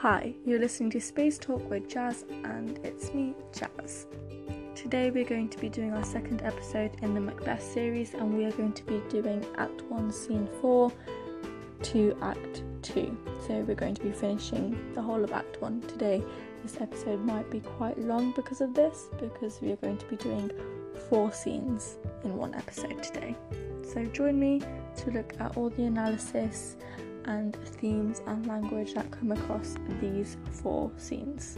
Hi, you're listening to Space Talk with Jazz, and it's me, Jazz. Today, we're going to be doing our second episode in the Macbeth series, and we are going to be doing Act 1, Scene 4 to Act 2. So, we're going to be finishing the whole of Act 1 today. This episode might be quite long because of this, because we are going to be doing four scenes in one episode today. So, join me to look at all the analysis and themes and language that come across these four scenes.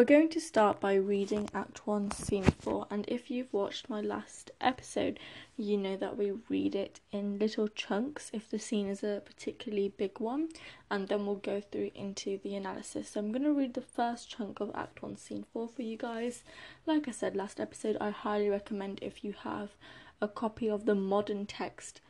We're going to start by reading Act 1, Scene 4, and if you've watched my last episode, you know that we read it in little chunks if the scene is a particularly big one, and then we'll go through into the analysis. So I'm going to read the first chunk of Act 1, Scene 4 for you guys. Like I said last episode, I highly recommend if you have a copy of the modern text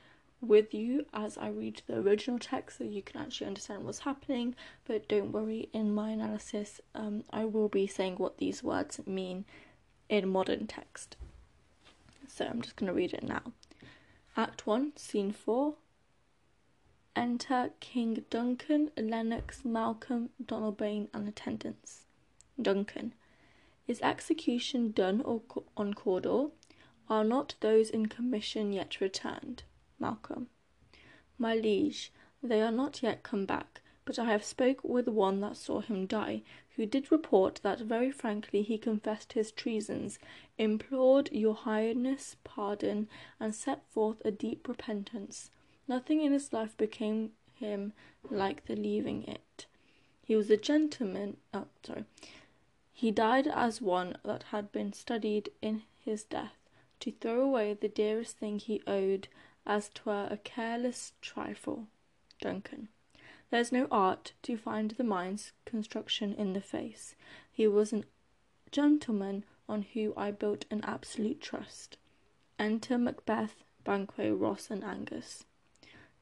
with you as I read the original text so you can actually understand what's happening. But don't worry, in my analysis, um, I will be saying what these words mean in modern text. So I'm just going to read it now. Act 1, Scene 4. Enter King Duncan, Lennox, Malcolm, Donald Donalbain, and attendants. Duncan. Is execution done or on Cawdor? Are not those in commission yet returned? Malcolm. My liege, they are not yet come back, but I have spoke with one that saw him die, who did report that very frankly he confessed his treasons, implored your highness pardon, and set forth a deep repentance. Nothing in his life became him like the leaving it. He was a gentleman. Oh, sorry. He died as one that had been studied in his death, to throw away the dearest thing he owed as 'twere a careless trifle. Duncan. There's no art to find the mind's construction in the face. He was a gentleman on whom I built an absolute trust. Enter Macbeth, Banquo, Ross, and Angus.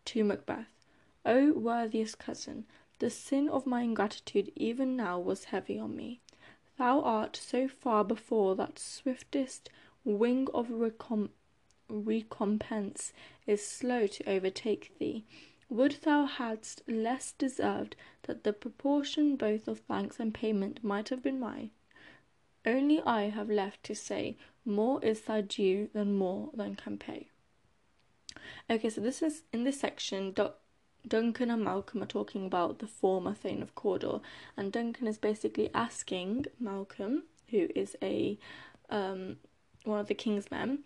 To Macbeth. O worthiest cousin, the sin of my ingratitude even now was heavy on me. Thou art so far before that swiftest wing of recompense recompense is slow to overtake thee. Would thou hadst less deserved that the proportion both of thanks and payment might have been mine. Only I have left to say, more is thy due than more than can pay. Okay, so this is in this section. Duncan and Malcolm are talking about the former Thane of Cawdor, and Duncan is basically asking Malcolm, who is a um, one of the king's men,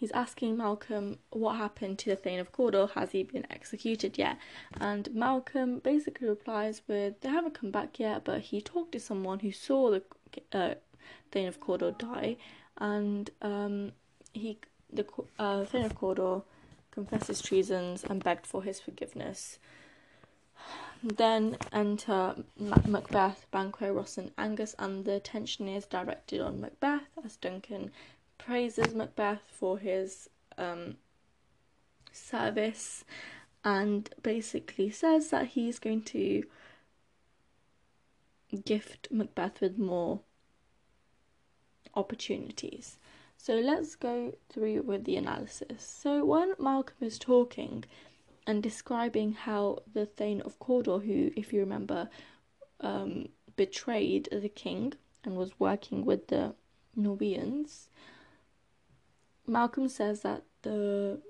he's asking Malcolm what happened to the Thane of Cawdor, has he been executed yet? And Malcolm basically replies with, they haven't come back yet, but he talked to someone who saw the uh, Thane of Cawdor die, and um, he the uh, Thane of Cawdor confessed his treasons and begged for his forgiveness. Then enter Macbeth, Banquo, Ross, and Angus, and the attention is directed on Macbeth as Duncan praises Macbeth for his um, service and basically says that he's going to gift Macbeth with more opportunities. So let's go through with the analysis. So when Malcolm is talking and describing how the Thane of Cawdor, who, if you remember, um, betrayed the king and was working with the Norwegians, Malcolm says that the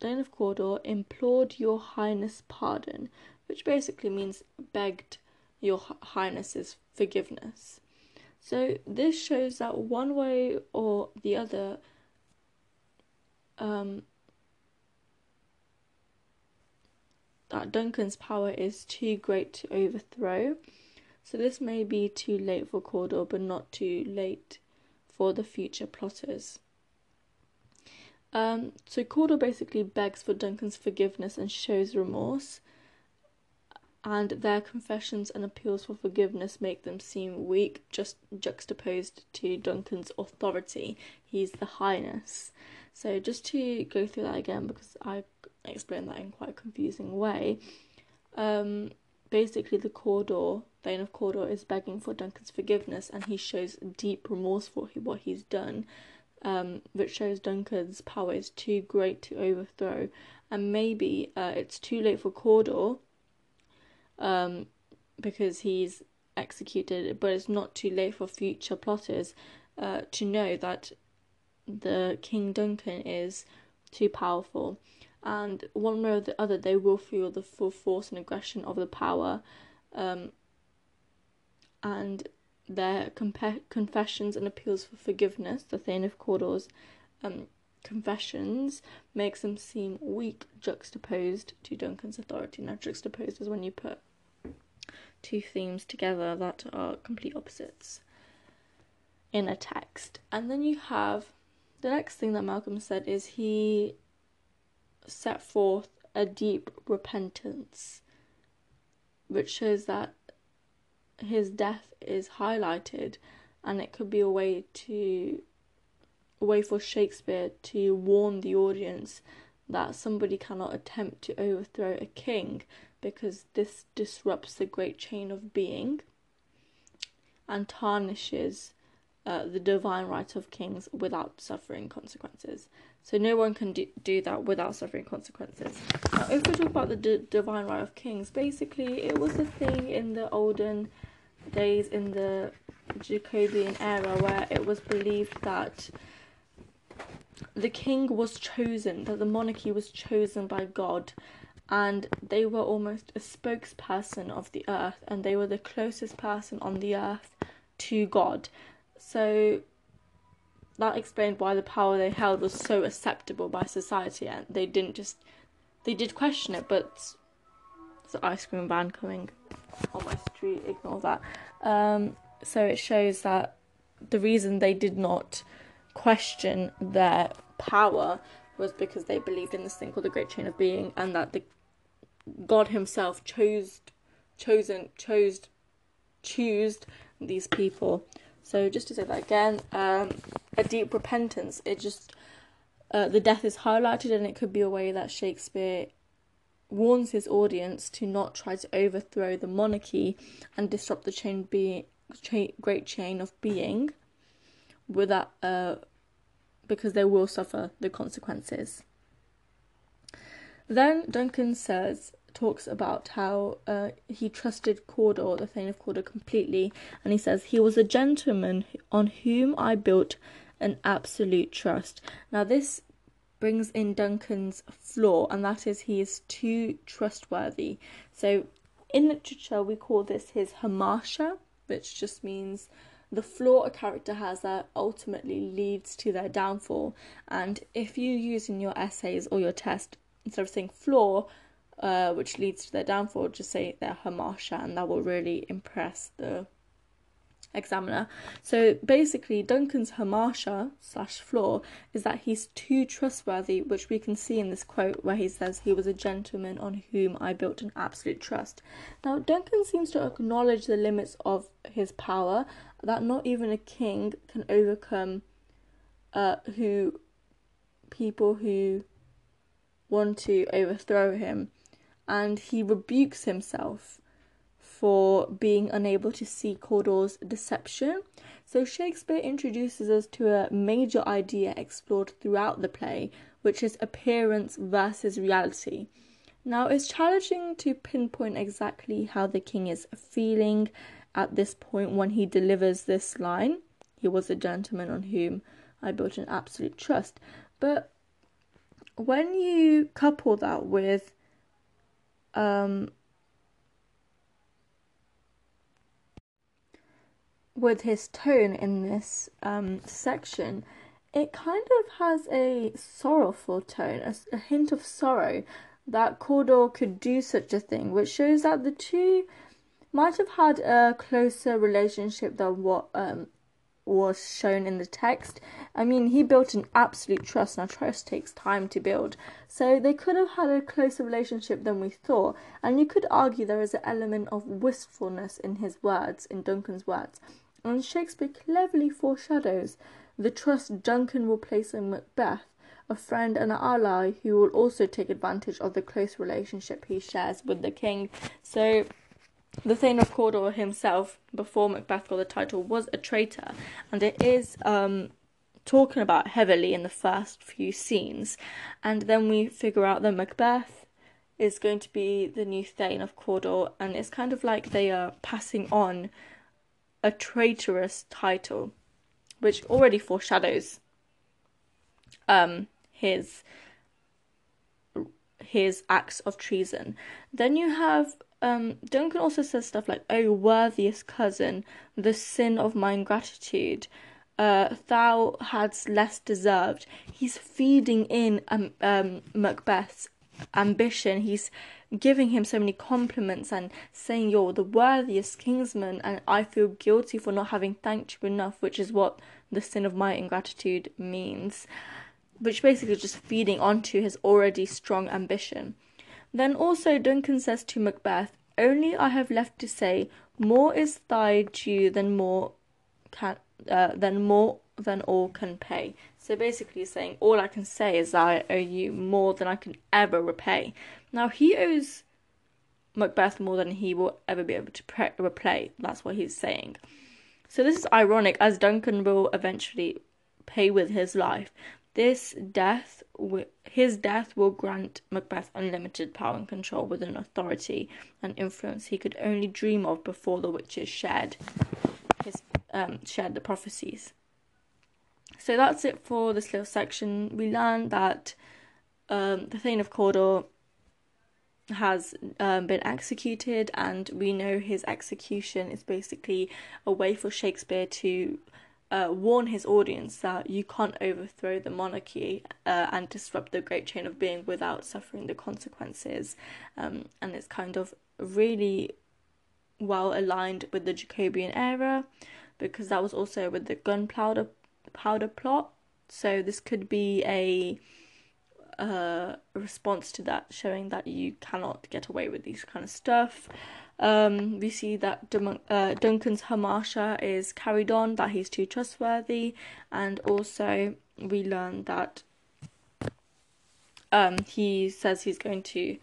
Thane of Cawdor implored your highness pardon, which basically means begged your highness's forgiveness. So this shows that one way or the other, um, that Duncan's power is too great to overthrow. So this may be too late for Cawdor, but not too late for the future plotters. Um, so Cawdor basically begs for Duncan's forgiveness and shows remorse, and their confessions and appeals for forgiveness make them seem weak, just juxtaposed to Duncan's authority. He's the highness. So just to go through that again, because I explained that in quite a confusing way. Um, basically, the Cawdor, Thane of Cawdor, is begging for Duncan's forgiveness, and he shows deep remorse for what he's done um, which shows Duncan's power is too great to overthrow, and maybe uh, it's too late for Cawdor, um, because he's executed, but it's not too late for future plotters uh, to know that the King Duncan is too powerful, and one way or the other, they will feel the full force and aggression of the power, um, and their compa- confessions and appeals for forgiveness, the Thane of Cawdor's um, confessions, makes them seem weak juxtaposed to Duncan's authority. Now, juxtaposed is when you put two themes together that are complete opposites in a text. And then you have the next thing that Malcolm said is he set forth a deep repentance, which shows that his death is highlighted and it could be a way to a way for Shakespeare to warn the audience that somebody cannot attempt to overthrow a king because this disrupts the great chain of being and tarnishes uh, the divine right of kings without suffering consequences. So no one can do, do that without suffering consequences. Now, if we talk about the d- divine right of kings, basically it was a thing in the olden days in the Jacobean era where it was believed that the king was chosen, that the monarchy was chosen by God, and they were almost a spokesperson of the earth, and they were the closest person on the earth to God. So that explained why the power they held was so acceptable by society, and they didn't just they did question it, but there's an ice cream van coming on my street. Ignore that. Um, so it shows that the reason they did not question their power was because they believed in this thing called the Great Chain of Being, and that the God Himself chose, chosen, chose, choose these people. So just to say that again, um, a deep repentance. It just uh, the death is highlighted, and it could be a way that Shakespeare warns his audience to not try to overthrow the monarchy and disrupt the chain cha- great chain of being without uh because they will suffer the consequences. Then Duncan says talks about how uh, he trusted Cawdor, the Thane of Cawdor, completely, and he says he was a gentleman on whom I built an absolute trust. Now this brings in Duncan's flaw, and that is he is too trustworthy. So, in literature, we call this his hamartia, which just means the flaw a character has that ultimately leads to their downfall. And if you use in your essays or your test, instead of saying flaw, uh, which leads to their downfall, just say their hamartia, and that will really impress the examiner. So basically, Duncan's Hamartia slash flaw is that he's too trustworthy, which we can see in this quote where he says he was a gentleman on whom I built an absolute trust. Now, Duncan seems to acknowledge the limits of his power, that not even a king can overcome uh, who people who want to overthrow him, and he rebukes himself for being unable to see Cawdor's deception. So Shakespeare introduces us to a major idea explored throughout the play, which is appearance versus reality. Now, it's challenging to pinpoint exactly how the king is feeling at this point when he delivers this line. He was a gentleman on whom I built an absolute trust. But when you couple that with um, with his tone in this um, section, it kind of has a sorrowful tone, a, a hint of sorrow that Cawdor could do such a thing, which shows that the two might have had a closer relationship than what um, was shown in the text. I mean, he built an absolute trust. Now, trust takes time to build. So they could have had a closer relationship than we thought. And you could argue there is an element of wistfulness in his words, in Duncan's words and Shakespeare cleverly foreshadows the trust Duncan will place in Macbeth, a friend and an ally who will also take advantage of the close relationship he shares with the king. So, the Thane of Cawdor himself, before Macbeth got the title, was a traitor, and it is um, talking about heavily in the first few scenes, and then we figure out that Macbeth is going to be the new Thane of Cawdor, and it's kind of like they are passing on a traitorous title, which already foreshadows um, his his acts of treason. Then you have um, Duncan also says stuff like, "Oh, worthiest cousin, the sin of my ingratitude." Uh, thou hadst less deserved. He's feeding in um, um, Macbeth's ambition. He's giving him so many compliments and saying you're the worthiest kingsman, and I feel guilty for not having thanked you enough, which is what the sin of my ingratitude means. Which basically just feeding onto his already strong ambition. Then also Duncan says to Macbeth, Only I have left to say, more is thy due than more can uh, than more than all can pay. So basically he's saying all I can say is I owe you more than I can ever repay. Now he owes Macbeth more than he will ever be able to pre- repay. That's what he's saying. So this is ironic as Duncan will eventually pay with his life. This death, his death, will grant Macbeth unlimited power and control with an authority and influence he could only dream of before the witches shared his um, shared the prophecies. So that's it for this little section. We learned that um, the Thane of Cawdor has um, been executed, and we know his execution is basically a way for Shakespeare to uh, warn his audience that you can't overthrow the monarchy uh, and disrupt the great chain of being without suffering the consequences. Um, and it's kind of really well aligned with the Jacobean era because that was also with the gunpowder powder plot. So this could be a uh, response to that, showing that you cannot get away with these kind of stuff. Um, we see that Dun- uh, Duncan's Hamartia is carried on, that he's too trustworthy, and also we learn that um, he says he's going to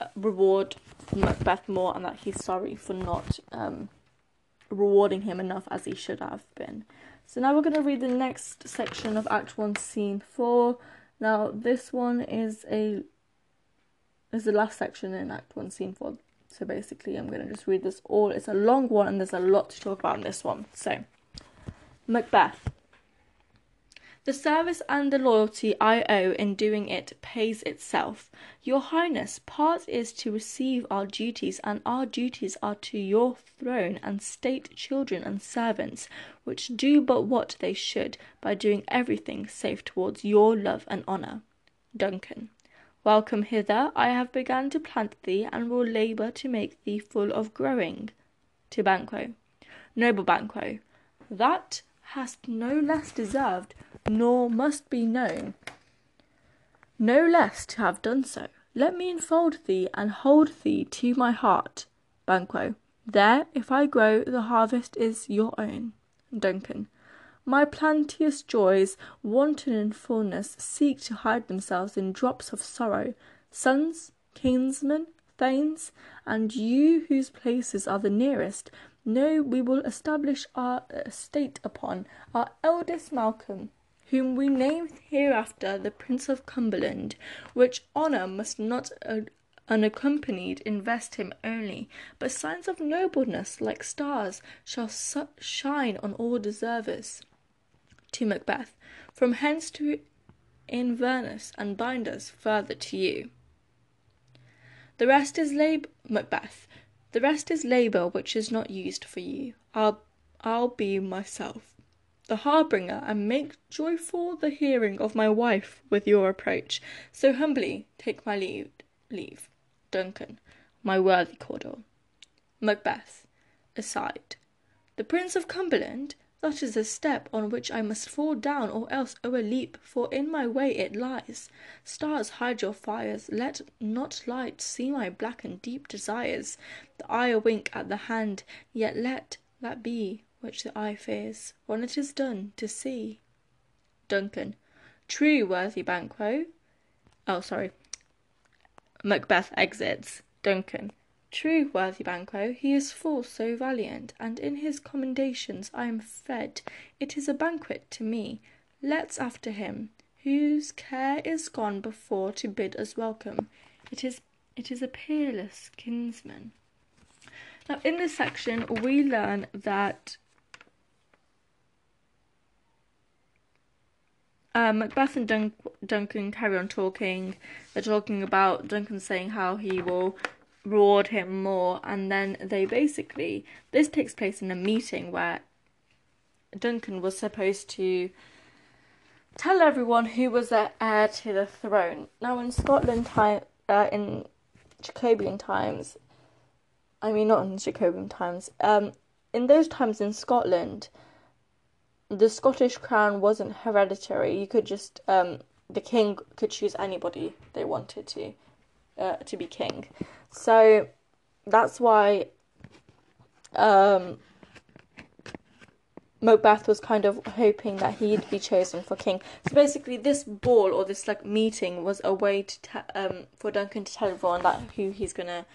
uh, reward Macbeth more and that he's sorry for not um, rewarding him enough as he should have been. So now we're going to read the next section of Act 1, Scene 4. Now, this one is a is the last section in Act 1, Scene 4. So basically, I'm going to just read this all. It's a long one and there's a lot to talk about in this one. So, Macbeth. The service and the loyalty I owe in doing it pays itself. Your Highness, part is to receive our duties, and our duties are to your throne and state children and servants, which do but what they should, by doing everything safe towards your love and honour. Duncan. Welcome hither, I have begun to plant thee, and will labour to make thee full of growing. To Banquo. Noble Banquo, that hast no less deserved, nor must be known, no less to have done so. Let me enfold thee and hold thee to my heart. Banquo. There, if I grow, the harvest is your own. Duncan. My plenteous joys, wanton in fullness, seek to hide themselves in drops of sorrow. Sons, kinsmen, thanes, and you whose places are the nearest, know we will establish our estate upon our eldest Malcolm, whom we name hereafter the Prince of Cumberland, which honour must not uh, unaccompanied invest him only, but signs of nobleness like stars shall su- shine on all deservers to Macbeth, from hence to Inverness, and bind us further to you. The rest is labour, Macbeth. The rest is labour which is not used for you. I'll, I'll be myself the harbinger, and make joyful the hearing of my wife with your approach. So humbly take my leave. Leave, Duncan, my worthy Cawdor. Macbeth, aside. The Prince of Cumberland that is a step on which I must fall down or else o'erleap, for in my way it lies. Stars, hide your fires, let not light see my black and deep desires. The eye wink at the hand, yet let that be which the eye fears, when it is done, to see. Duncan. True, worthy Banquo. Oh, sorry. Macbeth exits. Duncan. True, worthy Banquo, he is full so valiant, and in his commendations I am fed. It is a banquet to me. Let's after him, whose care is gone before to bid us welcome. It is it is a peerless kinsman. Now in this section we learn that um, Macbeth and Dun- Duncan carry on talking. They're talking about Duncan saying how he will reward him more, and then they basically this takes place in a meeting where Duncan was supposed to tell everyone who was the heir to the throne. Now in Scotland time uh, in Jacobean times, I mean not in Jacobean times, um, in those times in Scotland, the Scottish crown wasn't hereditary. You could just um, the king could choose anybody they wanted to uh, to be king. So that's why um, Macbeth was kind of hoping that he'd be chosen for king. So basically, this ball or this like meeting was a way to te- um, for Duncan to tell everyone that who he's gonna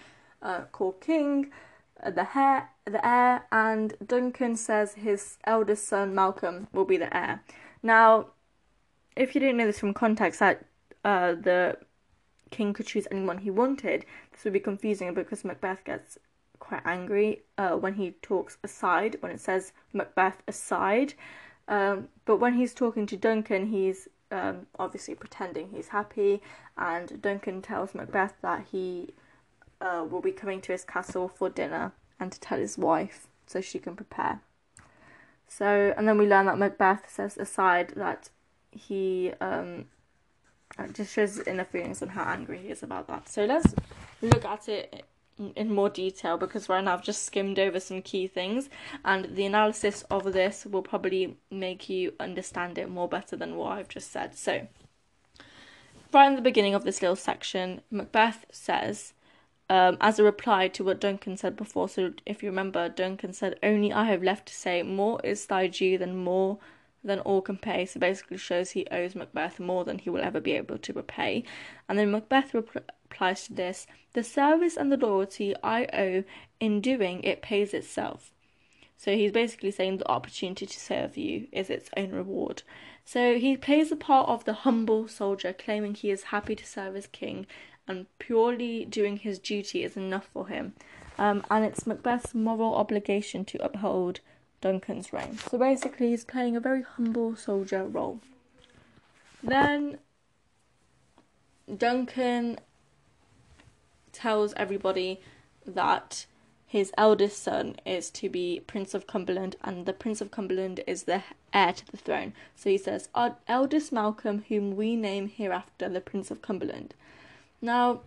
uh, call king the heir, the heir, and Duncan says his eldest son Malcolm will be the heir. Now, if you didn't know this from context, that uh, the king could choose anyone he wanted, this would be confusing because Macbeth gets quite angry uh, when he talks aside, when it says Macbeth aside. Um, but when he's talking to Duncan, he's um, obviously pretending he's happy, and Duncan tells Macbeth that he uh, will be coming to his castle for dinner and to tell his wife so she can prepare. So, and then we learn that Macbeth says aside that he um, just shows his inner feelings and how angry he is about that. So let's look at it in more detail because right now I've just skimmed over some key things, and the analysis of this will probably make you understand it more better than what I've just said. So, right in the beginning of this little section, Macbeth says um, as a reply to what Duncan said before. So if you remember, Duncan said, "Only I have left to say, more is thy due than more than all can pay." So basically, shows he owes Macbeth more than he will ever be able to repay. And then Macbeth replies to this: "The service and the loyalty I owe in doing it pays itself." So he's basically saying the opportunity to serve you is its own reward. So he plays the part of the humble soldier, claiming he is happy to serve his king and purely doing his duty is enough for him. Um, and it's Macbeth's moral obligation to uphold Duncan's reign. So basically, he's playing a very humble soldier role. Then Duncan tells everybody that his eldest son is to be Prince of Cumberland, and the Prince of Cumberland is the heir to the throne. So he says, Our eldest Malcolm, whom we name hereafter the Prince of Cumberland. Now,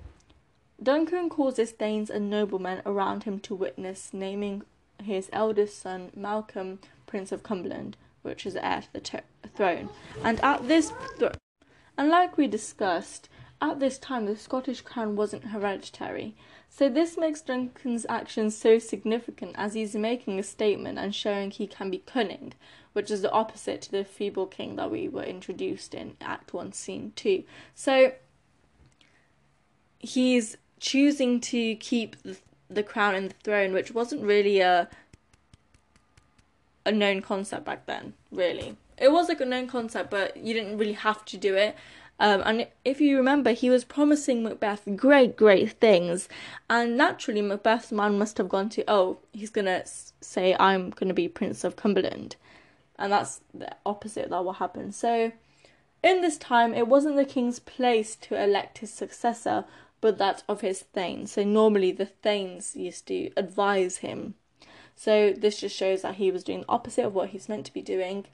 Duncan causes thanes and noblemen around him to witness naming his eldest son Malcolm Prince of Cumberland, which is heir to the t- throne. And at this, th- and like we discussed, at this time the Scottish crown wasn't hereditary. So this makes Duncan's actions so significant as he's making a statement and showing he can be cunning, which is the opposite to the feeble king that we were introduced in Act 1, Scene 2. So he's choosing to keep the, the crown and the throne, which wasn't really a a known concept back then. Really, it was like a known concept, but you didn't really have to do it. Um, and if you remember, he was promising Macbeth great, great things, and naturally, Macbeth's mind must have gone to, oh, he's gonna say, I'm gonna be Prince of Cumberland, and that's the opposite that will happen. So, in this time, it wasn't the king's place to elect his successor, but that of his thanes. So normally the thanes used to advise him. So this just shows that he was doing the opposite of what he's meant to be doing.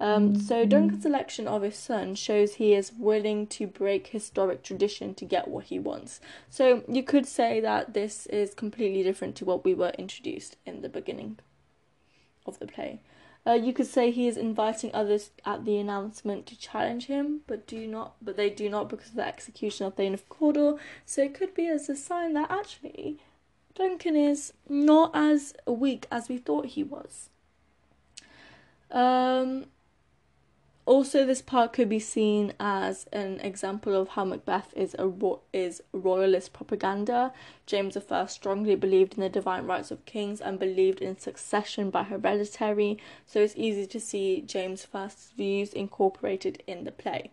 Um, so mm-hmm. Duncan's election of his son shows he is willing to break historic tradition to get what he wants. So you could say that this is completely different to what we were introduced in the beginning of the play. Uh, you could say he is inviting others at the announcement to challenge him, but do not, but they do not because of the execution of Thane of Cawdor. So it could be as a sign that actually Duncan is not as weak as we thought he was. Um, also, this part could be seen as an example of how Macbeth is a ro- is royalist propaganda. James I strongly believed in the divine rights of kings and believed in succession by hereditary, so it's easy to see James I's views incorporated in the play.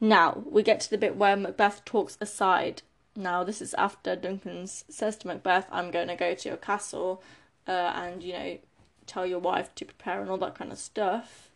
Now we get to the bit where Macbeth talks aside. Now this is after Duncan says to Macbeth, "I'm going to go to your castle, uh, and you know, tell your wife to prepare and all that kind of stuff."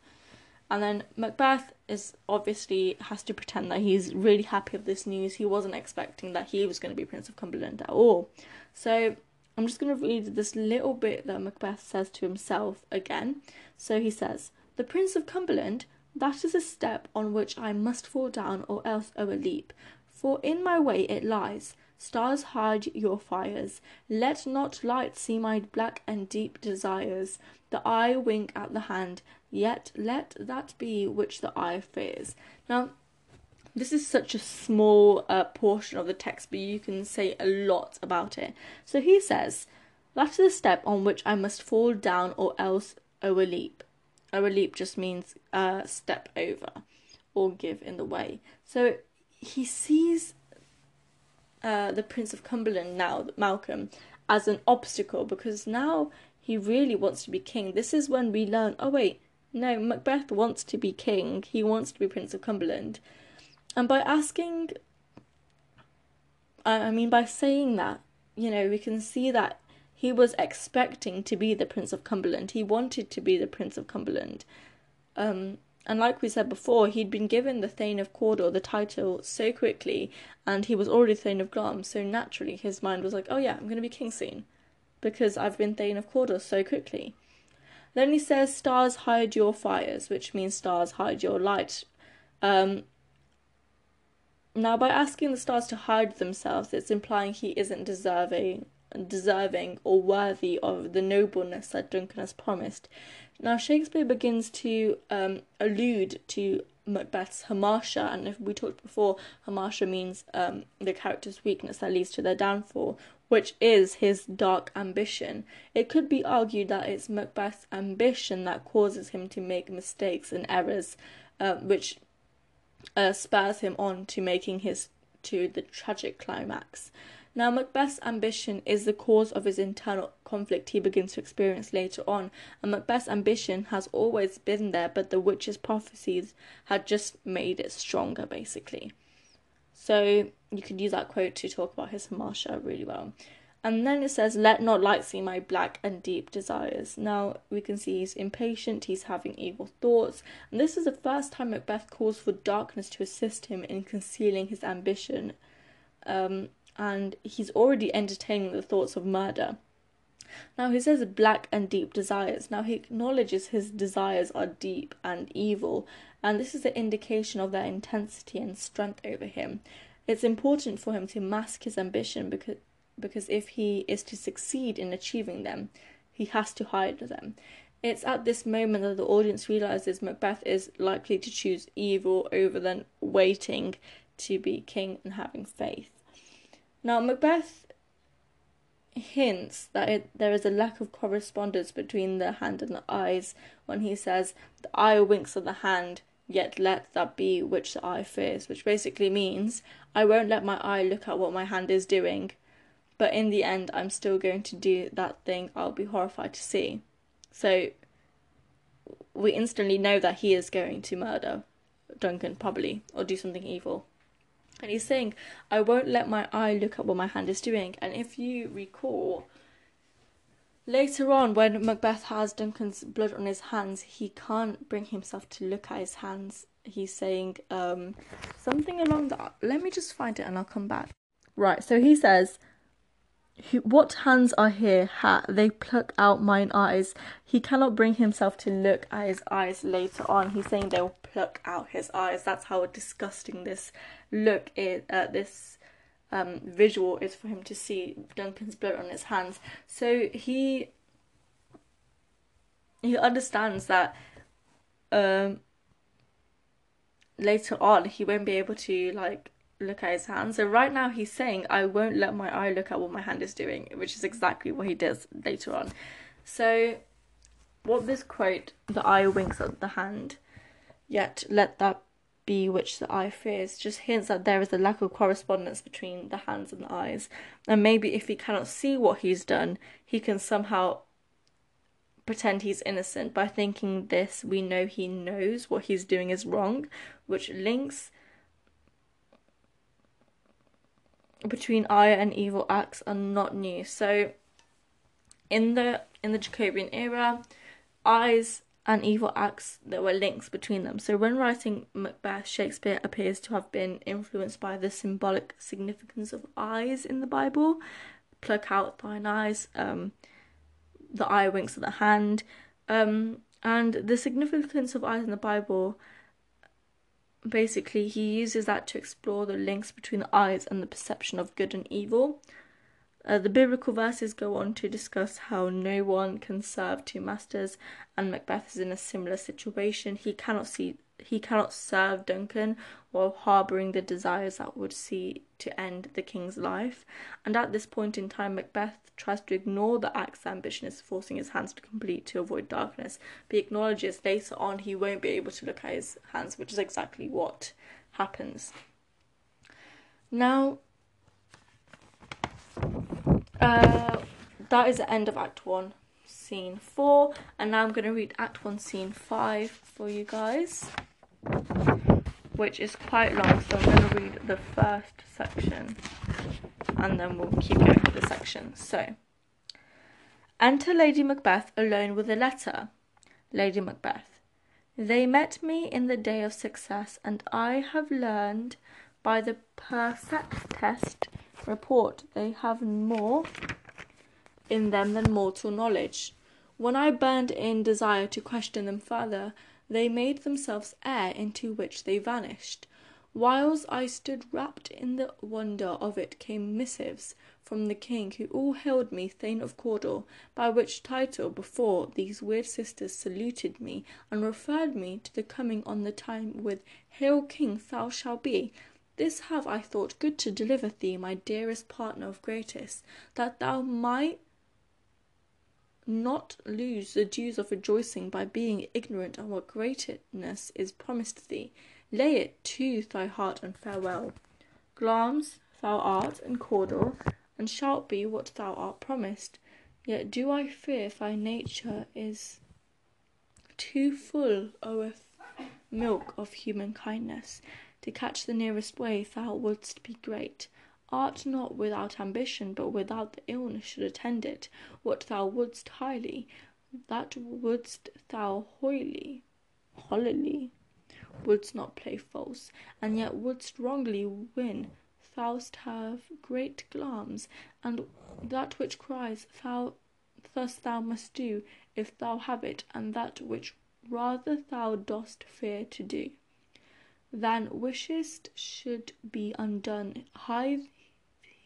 And then Macbeth is obviously has to pretend that he's really happy of this news. He wasn't expecting that he was going to be Prince of Cumberland at all. So I'm just going to read this little bit that Macbeth says to himself again. So he says, The Prince of Cumberland, that is a step on which I must fall down or else overleap. For in my way it lies. Stars hide your fires. Let not light see my black and deep desires. The eye wink at the hand, yet let that be which the eye fears. Now, this is such a small uh, portion of the text, but you can say a lot about it. So he says, That is the step on which I must fall down or else overleap. Overleap just means uh, step over or give in the way. So he sees uh, the Prince of Cumberland now, Malcolm, as an obstacle because now he really wants to be king. This is when we learn oh, wait, no, Macbeth wants to be king. He wants to be Prince of Cumberland. And by asking, I mean, by saying that, you know, we can see that he was expecting to be the Prince of Cumberland. He wanted to be the Prince of Cumberland. Um, and like we said before, he'd been given the Thane of Cawdor, the title, so quickly, and he was already Thane of Glamis, so naturally his mind was like, oh yeah, I'm going to be king soon, because I've been Thane of Cawdor so quickly. Then he says, Stars hide your fires, which means stars hide your light. Um, now, by asking the stars to hide themselves, it's implying he isn't deserving, deserving or worthy of the nobleness that Duncan has promised. Now, Shakespeare begins to um, allude to Macbeth's hamartia, and if we talked before, hamartia means um, the character's weakness that leads to their downfall which is his dark ambition. It could be argued that it's Macbeth's ambition that causes him to make mistakes and errors, uh, which uh, spurs him on to making his to the tragic climax. Now, Macbeth's ambition is the cause of his internal conflict he begins to experience later on, and Macbeth's ambition has always been there, but the witch's prophecies had just made it stronger, basically. So you could use that quote to talk about his hamartia really well. And then it says, Let not light see my black and deep desires. Now we can see he's impatient, he's having evil thoughts, and this is the first time Macbeth calls for darkness to assist him in concealing his ambition. Um, and he's already entertaining the thoughts of murder. Now he says black and deep desires. Now he acknowledges his desires are deep and evil, and this is an indication of their intensity and strength over him. It's important for him to mask his ambition because because if he is to succeed in achieving them, he has to hide them. It's at this moment that the audience realizes Macbeth is likely to choose evil over than waiting to be king and having faith. Now, Macbeth hints that it, there is a lack of correspondence between the hand and the eyes when he says, The eye winks at the hand, yet let that be which the eye fears, which basically means I won't let my eye look at what my hand is doing, but in the end, I'm still going to do that thing I'll be horrified to see. So we instantly know that he is going to murder Duncan, probably, or do something evil. And he's saying, I won't let my eye look at what my hand is doing. And if you recall, Later on, when Macbeth has Duncan's blood on his hands, he can't bring himself to look at his hands. He's saying um, something along that. Let me just find it and I'll come back. Right, so he says, What hands are here? Ha, they pluck out mine eyes. He cannot bring himself to look at his eyes later on. He's saying they'll pluck out his eyes. That's how disgusting this look is, uh, this um, visual is for him to see Duncan's blood on his hands. So he he understands that um, later on he won't be able to like look at his hands. So right now he's saying, I won't let my eye look at what my hand is doing, which is exactly what he does later on. So what this quote, the eye winks at the hand, Yet let that be which the eye fears just hints that there is a lack of correspondence between the hands and the eyes. And maybe if he cannot see what he's done, he can somehow pretend he's innocent. By thinking this, we know he knows what he's doing is wrong, which links between eye and evil acts are not new. So in the in the Jacobean era, eyes and evil acts that were links between them. So when writing Macbeth, Shakespeare appears to have been influenced by the symbolic significance of eyes in the Bible. Pluck out thine eyes, um, the eye winks at the hand, um, and the significance of eyes in the Bible. Basically, he uses that to explore the links between the eyes and the perception of good and evil. Uh, the biblical verses go on to discuss how no one can serve two masters, and Macbeth is in a similar situation. He cannot see he cannot serve Duncan while harbouring the desires that would see to end the king's life. And at this point in time, Macbeth tries to ignore the act's ambition is forcing his hands to complete to avoid darkness. But he acknowledges later on he won't be able to look at his hands, which is exactly what happens. Now, uh, that is the end of Act 1, Scene 4. And now I'm going to read Act 1, Scene 5 for you guys, which is quite long. So I'm going to read the first section and then we'll keep going with the section. So, enter Lady Macbeth alone with a letter. Lady Macbeth. They met me in the day of success, and I have learned by the perfect test report they have more in them than mortal knowledge. When I burned in desire to question them further, they made themselves air into which they vanished. Whiles I stood wrapped in the wonder of it came missives from the king, who all hailed me Thane of Cawdor, by which title before these weird sisters saluted me, and referred me to the coming on the time with Hail King thou shalt be, this have I thought good to deliver thee, my dearest partner of greatest, that thou might not lose the dues of rejoicing by being ignorant of what greatness is promised thee. Lay it to thy heart and farewell. Glamis thou art and Cawdor, and shalt be what thou art promised. Yet do I fear thy nature is too full o'eth milk of human kindness, to catch the nearest way thou wouldst be great. Art not without ambition, but without the illness should attend it. What thou wouldst highly, that wouldst thou hoily, hollily, wouldst not play false, and yet wouldst wrongly win. Thou'st have great Glamis, and that which cries, thou thus thou must do, if thou have it, and that which rather thou dost fear to do than wishest should be undone. Hie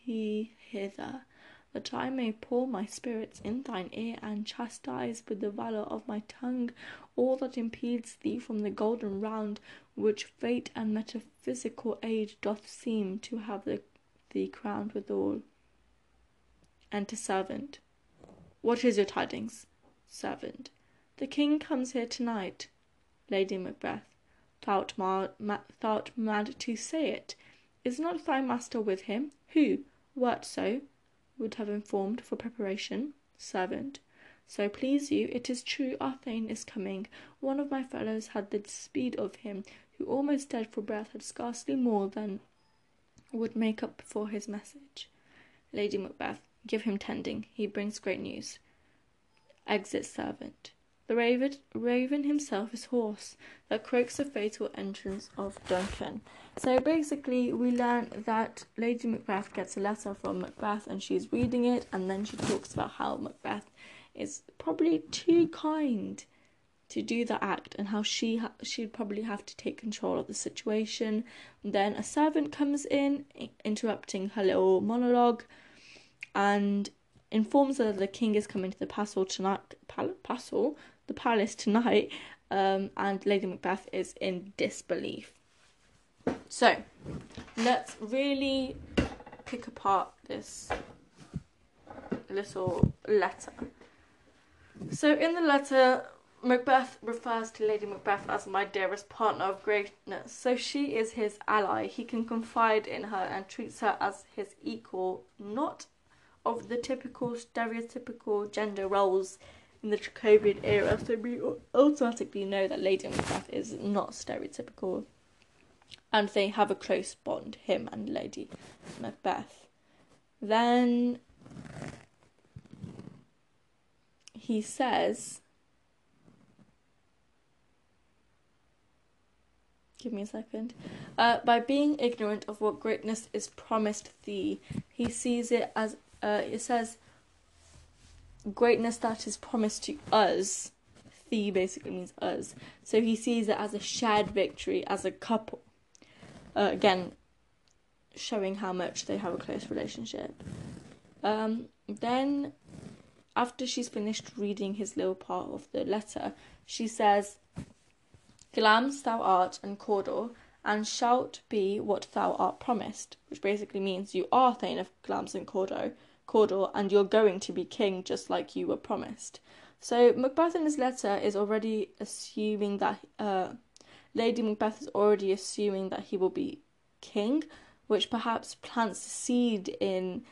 thee hither, that I may pour my spirits in thine ear, and chastise with the valour of my tongue all that impedes thee from the golden round which fate and metaphysical age doth seem to have the, thee crowned withal. Enter servant. What is your tidings? Servant. The king comes here tonight. Lady Macbeth thou'rt ma- thou'rt mad to say it. Is not thy master with him? Who, wert so, would have informed for preparation? Servant. So please you, it is true our Thane is coming. One of my fellows had the speed of him, who almost dead for breath had scarcely more than would make up for his message. Lady Macbeth, give him tending. He brings great news. Exit servant. The raven, raven himself is hoarse, that croaks the fatal entrance of Duncan. So basically, we learn that Lady Macbeth gets a letter from Macbeth and she's reading it, and then she talks about how Macbeth is probably too kind to do the act and how she ha- she'd probably have to take control of the situation. Then a servant comes in, interrupting her little monologue, and informs her that the king is coming to the castle tonight. Pal- castle the palace tonight, um, and Lady Macbeth is in disbelief. So, let's really pick apart this little letter. So, in the letter, Macbeth refers to Lady Macbeth as my dearest partner of greatness, so she is his ally. He can confide in her and treats her as his equal, not of the typical stereotypical gender roles in the Jacobean era. So we automatically know that Lady Macbeth is not stereotypical, and they have a close bond, him and Lady Macbeth. Then he says Give me a second. Uh, by being ignorant of what greatness is promised thee, he sees it as uh, it says greatness that is promised to us. Thee basically means us. So he sees it as a shared victory as a couple. Uh, again, showing how much they have a close relationship. Um, then, after she's finished reading his little part of the letter, she says, Glamis thou art and Cawdor, and shalt be what thou art promised, which basically means you are Thane of Glamis and Cawdor, Cawdor, and you're going to be king just like you were promised. So Macbeth in his letter is already assuming that uh, Lady Macbeth is already assuming that he will be king, which perhaps plants a seed in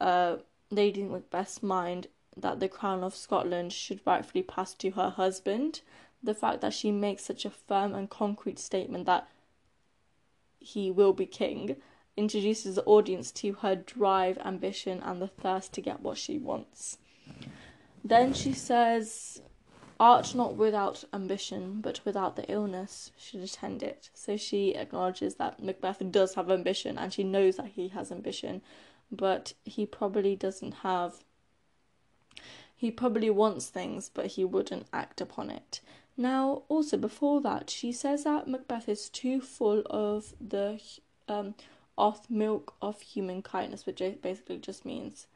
uh, Lady Macbeth's mind that the crown of Scotland should rightfully pass to her husband the fact that she makes such a firm and concrete statement that he will be king introduces the audience to her drive, ambition, and the thirst to get what she wants. Then she says, Art not without ambition, but without the illness should attend it. So she acknowledges that Macbeth does have ambition and she knows that he has ambition, but he probably doesn't have. He probably wants things, but he wouldn't act upon it. Now, also before that, she says that Macbeth is too full of the um, of milk of human kindness, which basically just means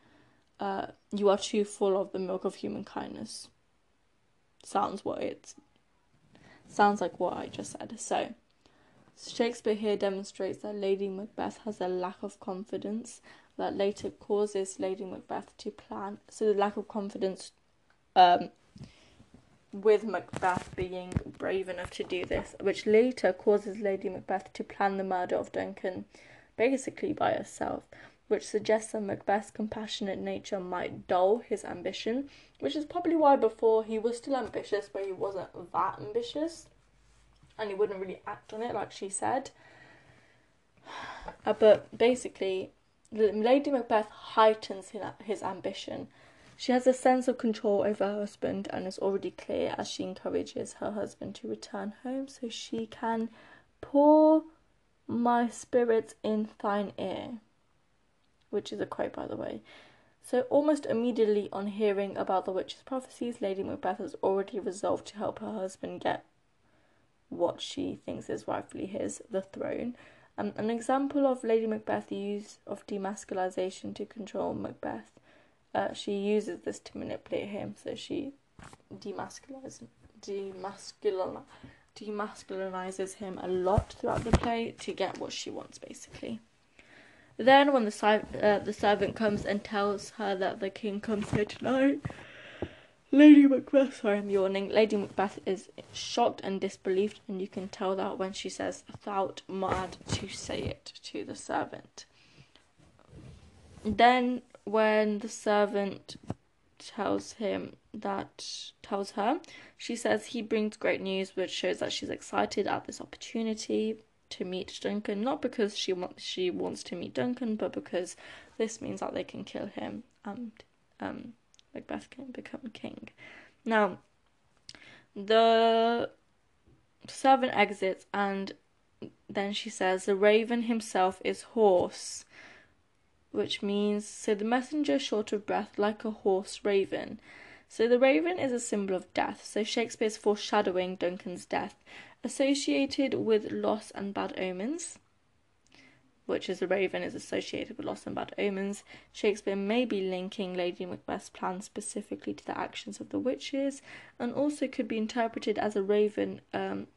uh, you are too full of the milk of human kindness. Sounds what it sounds like what I just said. So, Shakespeare here demonstrates that Lady Macbeth has a lack of confidence that later causes Lady Macbeth to plan. So the lack of confidence um, with Macbeth being brave enough to do this, which later causes Lady Macbeth to plan the murder of Duncan basically by herself, which suggests that Macbeth's compassionate nature might dull his ambition, which is probably why before he was still ambitious, but he wasn't that ambitious and he wouldn't really act on it, like she said. Uh, but basically, Lady Macbeth heightens his ambition she has a sense of control over her husband and is already clear as she encourages her husband to return home so she can pour my spirit in thine ear, which is a quote, by the way. So, almost immediately on hearing about the witch's prophecies, Lady Macbeth has already resolved to help her husband get what she thinks is rightfully his, the throne. Um, an example of Lady Macbeth's use of demasculization to control Macbeth uh, she uses this to manipulate him. So she demasculizes, demasculin, demasculinizes him a lot throughout the play to get what she wants, basically. Then, when the uh, the servant comes and tells her that the king comes here tonight, Lady Macbeth, sorry, I'm yawning. Lady Macbeth is shocked and disbelieved, and you can tell that when she says, "Thou'rt mad to say it" to the servant. Then when the servant tells him that tells her. She says he brings great news which shows that she's excited at this opportunity to meet Duncan not because she wants she wants to meet Duncan but because this means that they can kill him and um Macbeth can become king. Now the servant exits and then she says the raven himself is hoarse which means so the messenger short of breath like a hoarse raven. So the raven is a symbol of death. So Shakespeare's foreshadowing Duncan's death, associated with loss and bad omens, which is the raven is associated with loss and bad omens. Shakespeare may be linking Lady Macbeth's plan specifically to the actions of the witches, and also could be interpreted as a raven um,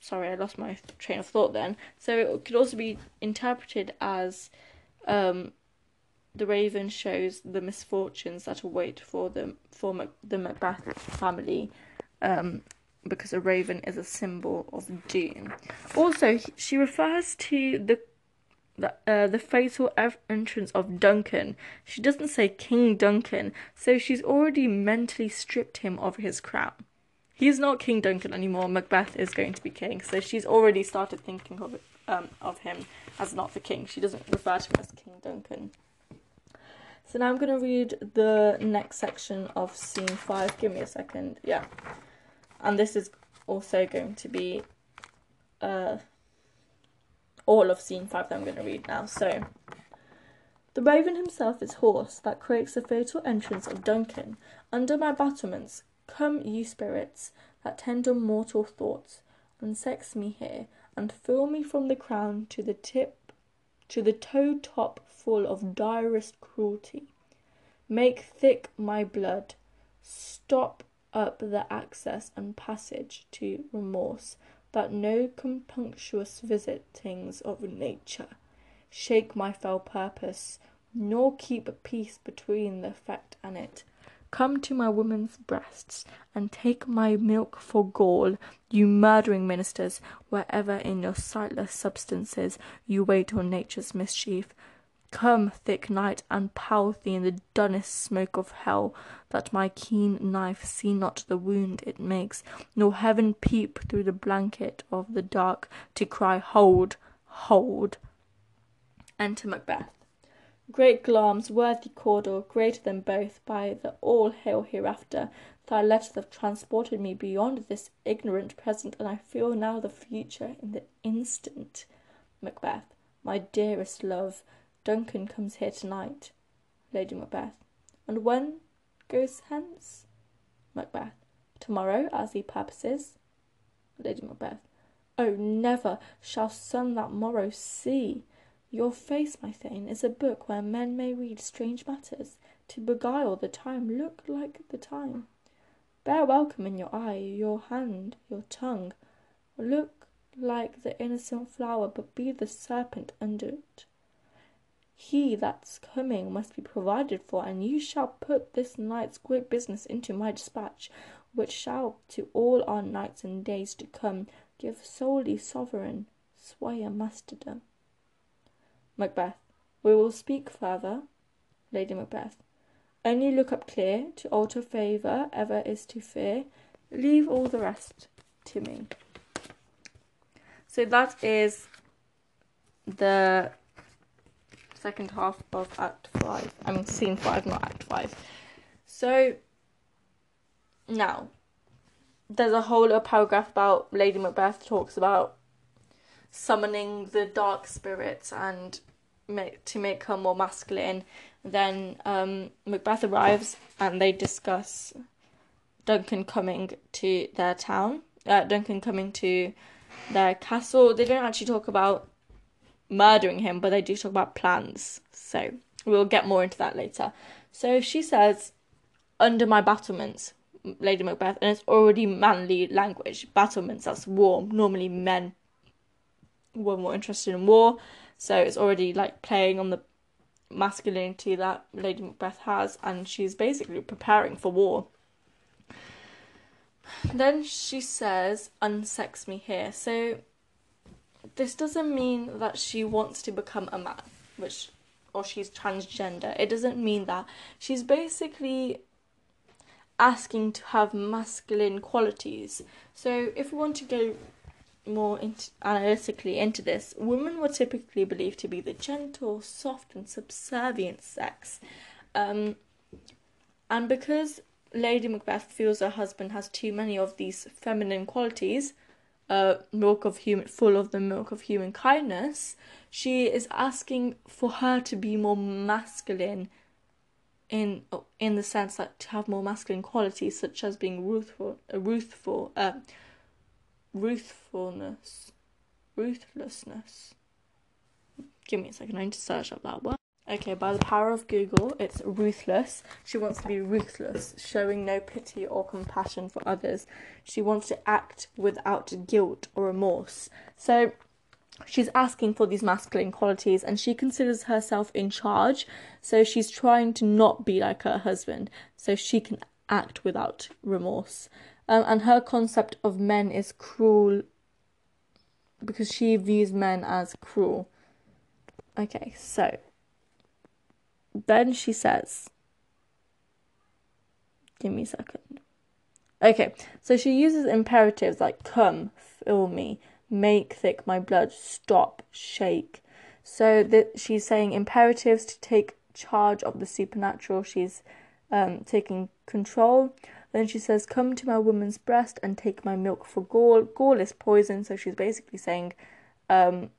sorry, I lost my train of thought then. So it could also be interpreted as um, the raven shows the misfortunes that await for the for Mac- the Macbeth family, um, because a raven is a symbol of doom. Also, she refers to the the, uh, the fatal entrance of Duncan. She doesn't say King Duncan, so she's already mentally stripped him of his crown. He's not King Duncan anymore. Macbeth is going to be king, so she's already started thinking of um, of him as not the king. She doesn't refer to him as King Duncan. So now I'm going to read the next section of scene five. Give me a second. Yeah, and this is also going to be uh all of scene five that I'm going to read now. So, the raven himself is hoarse that creates the fatal entrance of Duncan. Under my battlements, come ye spirits that tender mortal thoughts, and sex me here, and fill me from the crown to the tip, to the toe top full of direst cruelty. Make thick my blood, stop up the access and passage to remorse, that no compunctious visitings of nature shake my fell purpose, nor keep peace between the effect and it. Come to my woman's breasts, and take my milk for gall, you murdering ministers, wherever in your sightless substances you wait on nature's mischief. Come, thick night, and pout thee in the dunnest smoke of hell, that my keen knife see not the wound it makes, nor heaven peep through the blanket of the dark to cry, Hold, hold. Enter Macbeth. Great Glamis, worthy Cawdor, greater than both, by the all hail hereafter, thy letters have transported me beyond this ignorant present, and I feel now the future in the instant. Macbeth, my dearest love, Duncan comes here tonight. Lady Macbeth. And when goes hence? Macbeth. Tomorrow, as he purposes. Lady Macbeth. Oh, never shall sun that morrow see. Your face, my Thane, is a book where men may read strange matters. To beguile the time, look like the time. Bear welcome in your eye, your hand, your tongue. Look like the innocent flower, but be the serpent under it. He that's coming must be provided for, and you shall put this night's great business into my dispatch, which shall to all our nights and days to come give solely sovereign sway and masterdom. Macbeth. We will speak further. Lady Macbeth. Only look up clear, to alter favour ever is to fear. Leave all the rest to me. So that is the second half of Act 5. I mean, Scene 5, not Act 5. So, now, there's a whole other paragraph about Lady Macbeth talks about summoning the dark spirits and make, to make her more masculine. Then um, Macbeth arrives and they discuss Duncan coming to their town, uh, Duncan coming to their castle. They don't actually talk about murdering him, but they do talk about plans. So we'll get more into that later. So she says, under my battlements, Lady Macbeth, and it's already manly language. Battlements, that's war. Normally men were more interested in war, so it's already like playing on the masculinity that Lady Macbeth has, and she's basically preparing for war. Then she says, unsex me here. So this doesn't mean that she wants to become a man, which or she's transgender. It doesn't mean that. She's basically asking to have masculine qualities. So if we want to go more analytically into this, women were typically believed to be the gentle, soft, and subservient sex. Um, and because Lady Macbeth feels her husband has too many of these feminine qualities, uh, milk of human, full of the milk of human kindness, she is asking for her to be more masculine in in the sense that to have more masculine qualities such as being ruthful, uh, ruthful, uh, ruthfulness, ruthlessness. Give me a second. I need to search up that word. Okay, by the power of Google, it's ruthless. She wants to be ruthless, showing no pity or compassion for others. She wants to act without guilt or remorse. So, she's asking for these masculine qualities and she considers herself in charge. So she's trying to not be like her husband so she can act without remorse. Um, and her concept of men is cruel because she views men as cruel. Okay, so then she says, Give me a second. Okay, so she uses imperatives like come, fill me, make thick my blood, stop, shake. So she's saying imperatives to take charge of the supernatural. She's um, taking control. Then she says, Come to my woman's breast and take my milk for gall. Gall is poison, so she's basically saying um,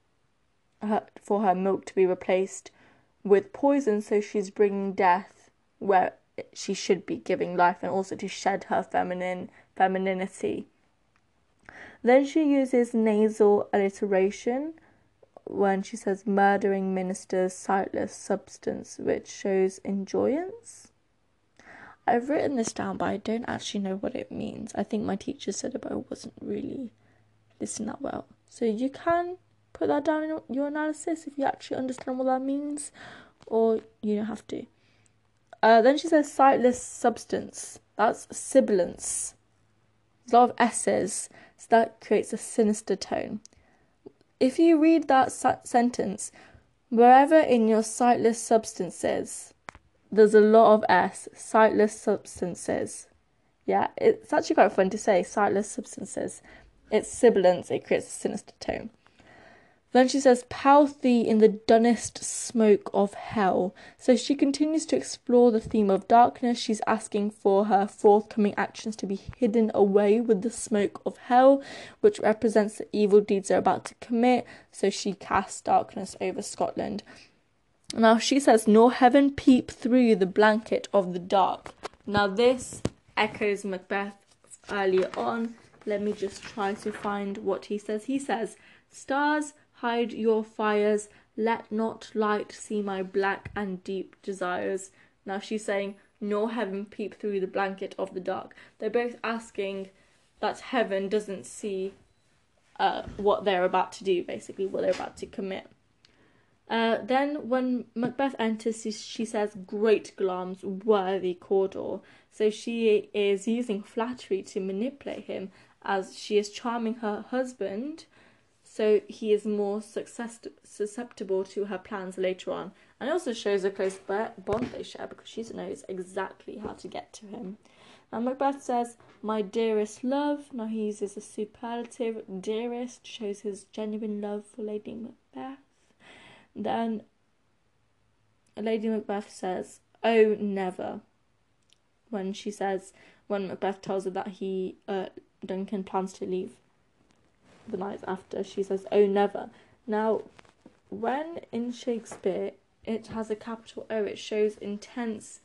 her, for her milk to be replaced with poison, so she's bringing death where she should be giving life and also to shed her feminine femininity. Then she uses nasal alliteration when she says murdering ministers sightless substance which shows enjoyance. I've written this down but I don't actually know what it means. I think my teacher said it but I wasn't really listening that well. So you can put that down in your analysis if you actually understand what that means or you don't have to. Uh, then she says sightless substance. That's sibilance. There's a lot of S's, so that creates a sinister tone. If you read that sentence, wherever in your sightless substances, there's a lot of S, sightless substances. Yeah, it's actually quite fun to say, sightless substances. It's sibilance, it creates a sinister tone. Then she says, Pouth thee in the dunnest smoke of hell. So she continues to explore the theme of darkness. She's asking for her forthcoming actions to be hidden away with the smoke of hell, which represents the evil deeds they're about to commit. So she casts darkness over Scotland. Now she says, Nor heaven peep through the blanket of the dark. Now this echoes Macbeth earlier on. Let me just try to find what he says. He says, Stars hide your fires, let not light see my black and deep desires. Now she's saying, Nor heaven peep through the blanket of the dark. They're both asking that heaven doesn't see uh, what they're about to do, basically, what they're about to commit. Uh, then, when Macbeth enters, she says, Great Glamis worthy Cawdor. So she is using flattery to manipulate him as she is charming her husband so he is more success- susceptible to her plans later on. And it also shows a close bond they share because she knows exactly how to get to him. Now Macbeth says, My dearest love. Now he uses a superlative. Dearest shows his genuine love for Lady Macbeth. Then Lady Macbeth says, Oh, never. When she says, when Macbeth tells her that he, uh, Duncan plans to leave the night after, she says, Oh, never. Now, when in Shakespeare it has a capital O, it shows intense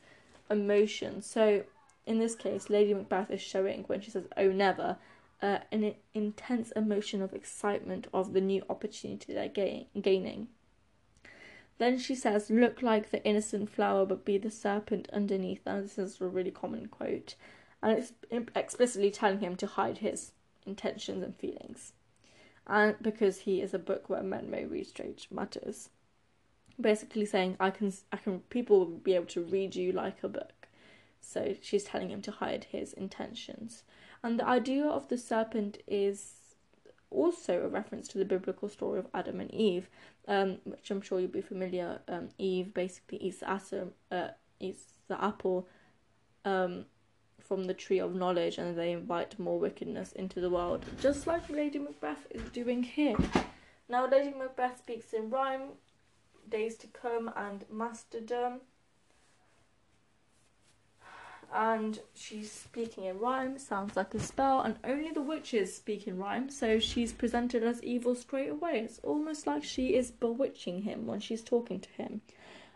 emotion. So, in this case, Lady Macbeth is showing, when she says, Oh, never, uh, an intense emotion of excitement of the new opportunity they're gain- gaining. Then she says, Look like the innocent flower, but be the serpent underneath. And this is a really common quote. And it's explicitly telling him to hide his intentions and feelings and because he is a book where men may read strange matters. Basically saying I can I can people will be able to read you like a book. So she's telling him to hide his intentions. And the idea of the serpent is also a reference to the biblical story of Adam and Eve, um, which I'm sure you'll be familiar. Um, Eve basically eats the, uh, eats the apple um, from the tree of knowledge and they invite more wickedness into the world, just like Lady Macbeth is doing here. Now, Lady Macbeth speaks in rhyme, days to come, and masterdom. And she's speaking in rhyme, sounds like a spell, and only the witches speak in rhyme, so she's presented as evil straight away. It's almost like she is bewitching him when she's talking to him.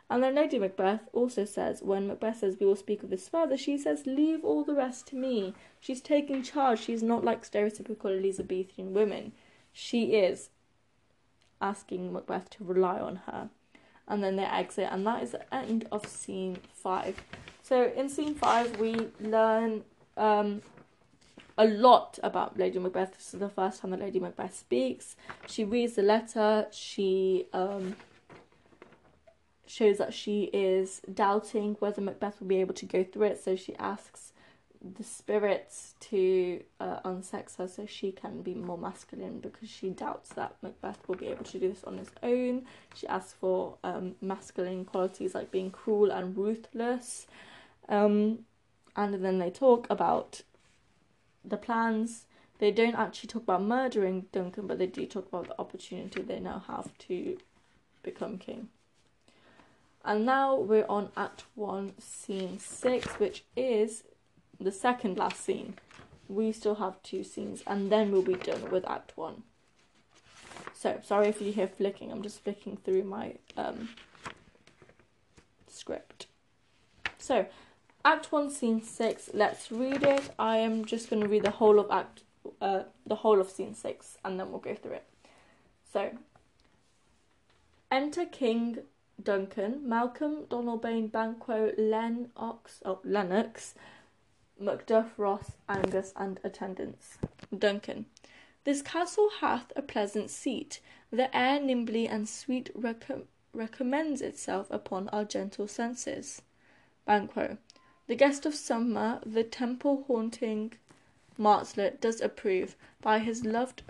And then Lady Macbeth also says, when Macbeth says, We will speak of this further, she says, Leave all the rest to me. She's taking charge. She's not like stereotypical Elizabethan women. She is asking Macbeth to rely on her. And then they exit, and that is the end of scene five. So in scene five, we learn um, a lot about Lady Macbeth. This is the first time that Lady Macbeth speaks. She reads the letter. She um, shows that she is doubting whether Macbeth will be able to go through it. So she asks the spirits to uh, unsex her so she can be more masculine because she doubts that Macbeth will be able to do this on his own. She asks for um, masculine qualities like being cruel and ruthless. Um, and then they talk about the plans. They don't actually talk about murdering Duncan, but they do talk about the opportunity they now have to become king. And now we're on Act 1, Scene 6, which is the second last scene. We still have two scenes, and then we'll be done with Act 1. So, sorry if you hear flicking, I'm just flicking through my um, script. So, Act 1, Scene 6, let's read it. I am just going to read the whole of Act, uh, the whole of Scene 6, and then we'll go through it. So, enter King Duncan, Malcolm, Donald, Donalbain, Banquo, Lennox, oh, Lennox, Macduff, Ross, Angus, and attendants. Duncan. This castle hath a pleasant seat. The air nimbly and sweet recommends itself upon our gentle senses. Banquo. The guest of summer, the temple haunting martlet, does approve, by his loved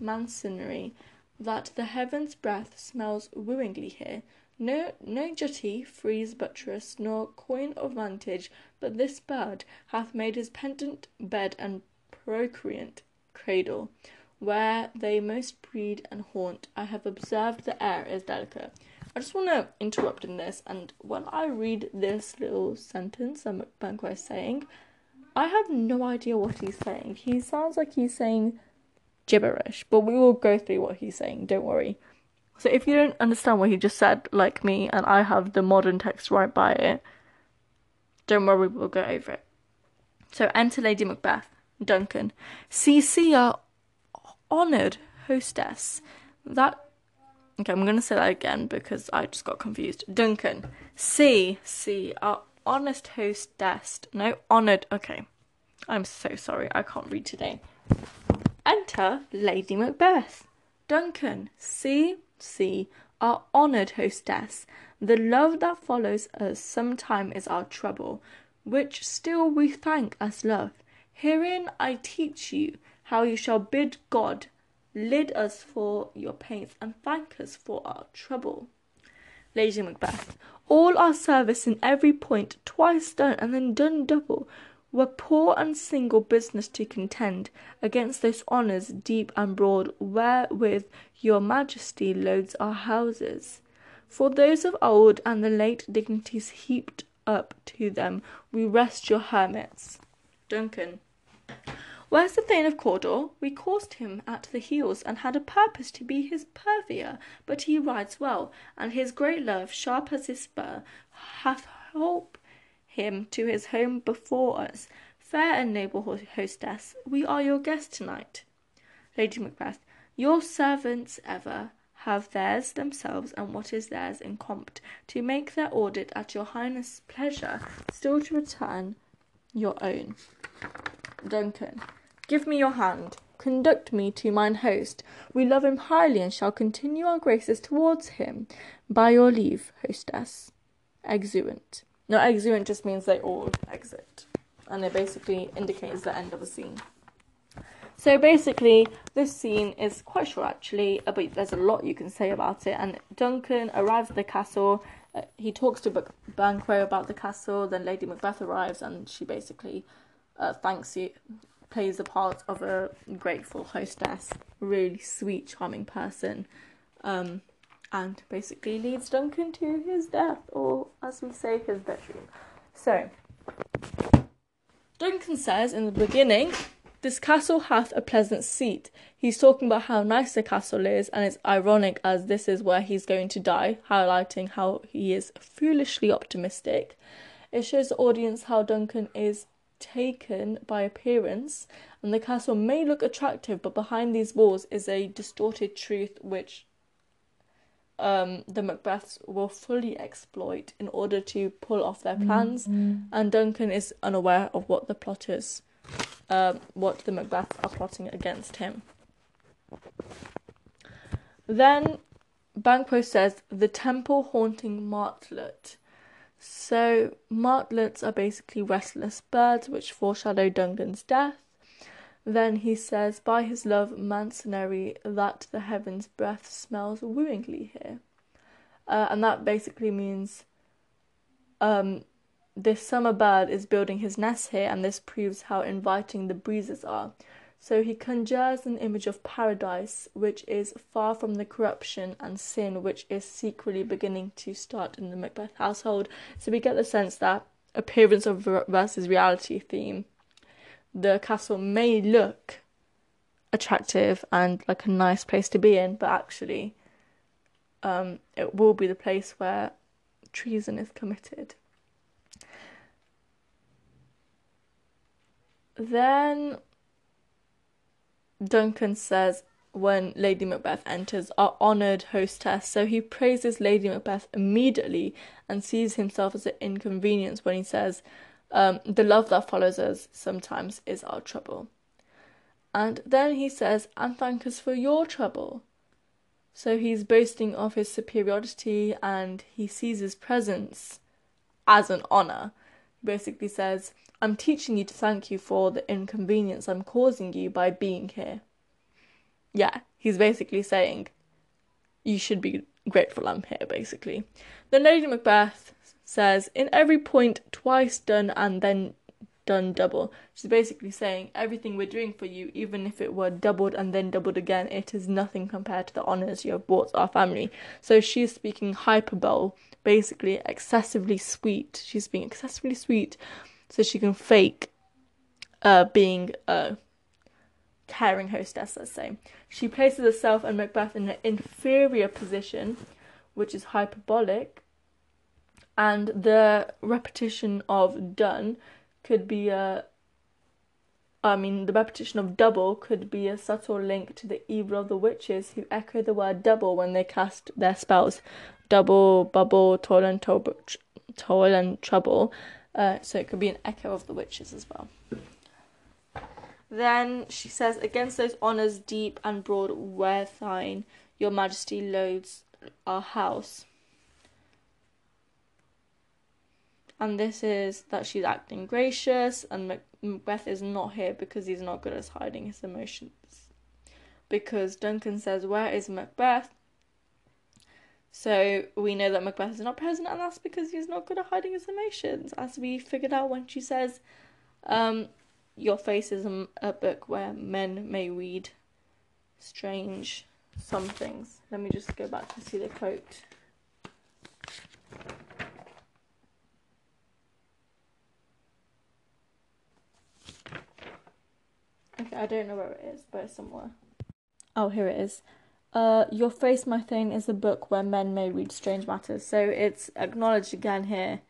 masonry, that the heaven's breath smells wooingly here. No, no jutty, frieze, buttress, nor coign of vantage, but this bird hath made his pendant bed and procreant cradle, where they most breed and haunt. I have observed the air is delicate. I just want to interrupt in this, and when I read this little sentence that Banquo is saying, I have no idea what he's saying. He sounds like he's saying gibberish, but we will go through what he's saying, don't worry. So if you don't understand what he just said, like me, and I have the modern text right by it, don't worry, we'll go over it. So enter Lady Macbeth, Duncan. See our honoured hostess. That okay, I'm gonna say that again because I just got confused. Duncan, see, see our honest hostess. No, honoured. Okay, I'm so sorry. I can't read today. Enter Lady Macbeth. Duncan, see, see, our honoured hostess, the love that follows us sometime is our trouble, which still we thank as love. Herein I teach you how you shall bid God lid us for your pains and thank us for our trouble. Lady Macbeth, all our service in every point twice done and then done double were poor and single business to contend against those honours deep and broad wherewith your majesty loads our houses. For those of old and the late dignities heaped up to them, we rest your hermits. Duncan. Where's the Thane of Cawdor? We coursed him at the heels, and had a purpose to be his purveyor, but he rides well, and his great love, sharp as his spur, hath holp him to his home before us. Fair and noble hostess, we are your guests tonight. Lady Macbeth, your servants ever have theirs themselves and what is theirs in compt, to make their audit at your highness' pleasure, still to return your own. Duncan, give me your hand. Conduct me to mine host. We love him highly and shall continue our graces towards him. By your leave, hostess. Exeunt. No, exeunt just means they all exit. And it basically indicates the end of a scene. So basically, this scene is quite short actually, but there's a lot you can say about it. And Duncan arrives at the castle. Uh, he talks to Banquo about the castle. Then Lady Macbeth arrives, and she basically uh, thanks you, plays the part of a grateful hostess, really sweet, charming person. Um, and basically leads Duncan to his death, or as we say, his bedroom. So, Duncan says in the beginning, This castle hath a pleasant seat. He's talking about how nice the castle is, and it's ironic as this is where he's going to die, highlighting how he is foolishly optimistic. It shows the audience how Duncan is taken by appearance, and the castle may look attractive, but behind these walls is a distorted truth which um, the Macbeths will fully exploit in order to pull off their plans, mm-hmm. and Duncan is unaware of what the plotters, um, what the Macbeths are plotting against him. Then Banquo says the temple haunting martlet. So martlets are basically restless birds which foreshadow Duncan's death. Then he says, by his love mansionry, that the heaven's breath smells wooingly here. Uh, and that basically means um, this summer bird is building his nest here, and this proves how inviting the breezes are. So he conjures an image of paradise, which is far from the corruption and sin which is secretly beginning to start in the Macbeth household. So we get the sense that appearance of versus reality theme the castle may look attractive and like a nice place to be in, but actually, um, it will be the place where treason is committed. Then Duncan says when Lady Macbeth enters, our honoured hostess. So he praises Lady Macbeth immediately and sees himself as an inconvenience when he says, um, the love that follows us sometimes is our trouble. And then he says, and thank us for your trouble. So he's boasting of his superiority and he sees his presence as an honour. He basically says, I'm teaching you to thank you for the inconvenience I'm causing you by being here. Yeah, he's basically saying, you should be grateful I'm here, basically. Then Lady Macbeth says, in every point, twice done and then done double. She's basically saying everything we're doing for you, even if it were doubled and then doubled again, it is nothing compared to the honours you have brought our family. So she's speaking hyperbole, basically excessively sweet. She's being excessively sweet so she can fake uh, being a caring hostess, let's say. She places herself and Macbeth in an inferior position, which is hyperbolic, and the repetition of done could be a I mean, the repetition of double could be a subtle link to the evil of the witches who echo the word double when they cast their spells. Double, bubble, toil and, toil, toil and trouble. Uh, so it could be an echo of the witches as well. Then she says, Against those honours deep and broad where thine, your majesty loads our house. and this is that she's acting gracious, and Macbeth is not here because he's not good at hiding his emotions. Because Duncan says, Where is Macbeth? So we know that Macbeth is not present, and that's because he's not good at hiding his emotions, as we figured out when she says, um, Your face is a, a book where men may read strange some things. Let me just go back to see the quote. Okay, I don't know where it is, but it's somewhere. Oh, here it is. Uh, Your Face, My Thing is a book where men may read strange matters. So it's acknowledged again here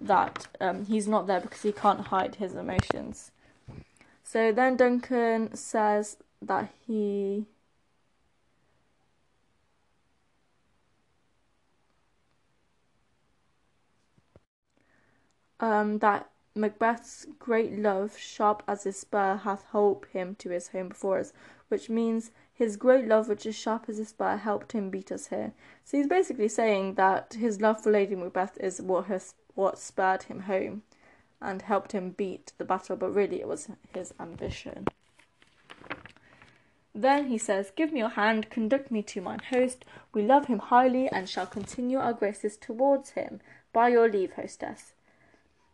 that um, he's not there because he can't hide his emotions. So then Duncan says that he. Um, that Macbeth's great love, sharp as his spur, hath holp him to his home before us, which means his great love, which is sharp as a spur, helped him beat us here. So he's basically saying that his love for Lady Macbeth is what has what spurred him home and helped him beat the battle, but really it was his ambition. Then he says, Give me your hand, conduct me to mine host. We love him highly, and shall continue our graces towards him. By your leave, hostess.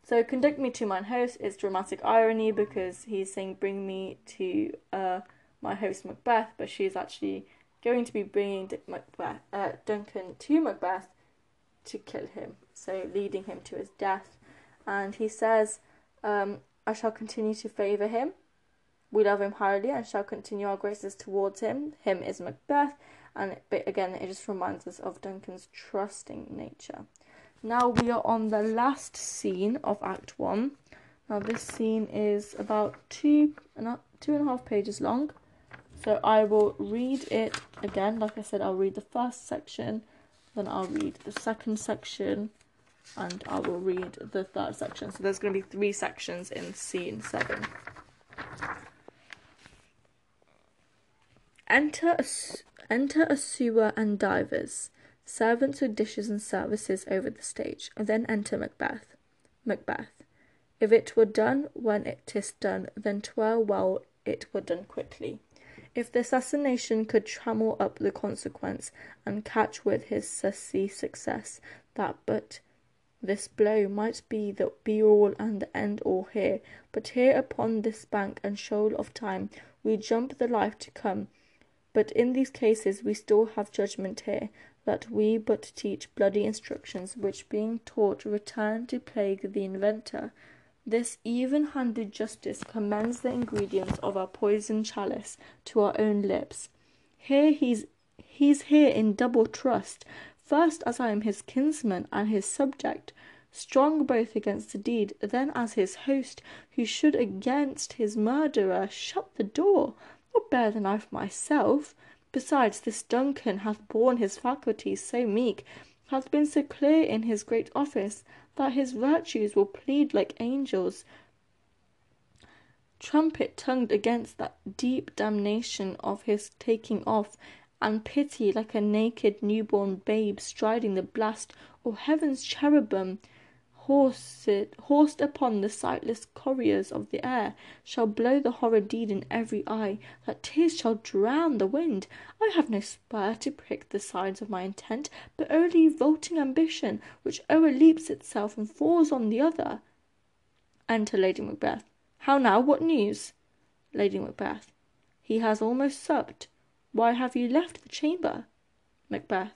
So conduct me to mine host is dramatic irony because he's saying bring me to uh, my host Macbeth, but she's actually going to be bringing Macbeth, uh, Duncan to Macbeth to kill him, so leading him to his death. And he says, um, I shall continue to favour him. We love him highly and shall continue our graces towards him. Him is Macbeth, and but again, it just reminds us of Duncan's trusting nature. Now we are on the last scene of Act 1. Now this scene is about two and, two and a half pages long. So I will read it again. Like I said, I'll read the first section, then I'll read the second section, and I will read the third section. So there's going to be three sections in scene seven. Enter a, enter a sewer and divers, servants with dishes and services over the stage, and then enter Macbeth. Macbeth. If it were done when it is done, then twere well it were done quickly. If the assassination could trammel up the consequence, and catch with his sussy success, that but this blow might be the be all and the end all here, but here upon this bank and shoal of time we jump the life to come. But in these cases we still have judgment here, that we but teach bloody instructions, which being taught return to plague the inventor. This even handed justice commends the ingredients of our poisoned chalice to our own lips. Here he's he's here in double trust, first as I am his kinsman and his subject, strong both against the deed, then as his host, who should against his murderer shut the door, or bear the knife myself. Besides, this Duncan hath borne his faculties so meek, hath been so clear in his great office, that his virtues will plead like angels, trumpet tongued against that deep damnation of his taking off, and pity like a naked newborn babe striding the blast, or heaven's cherubim horsed, horsed upon the sightless couriers of the air, shall blow the horrid deed in every eye, that tears shall drown the wind. I have no spur to prick the sides of my intent, but only vaulting ambition, which o'erleaps itself and falls on the other. Enter Lady Macbeth. How now? What news? Lady Macbeth. He has almost supped. Why have you left the chamber? Macbeth.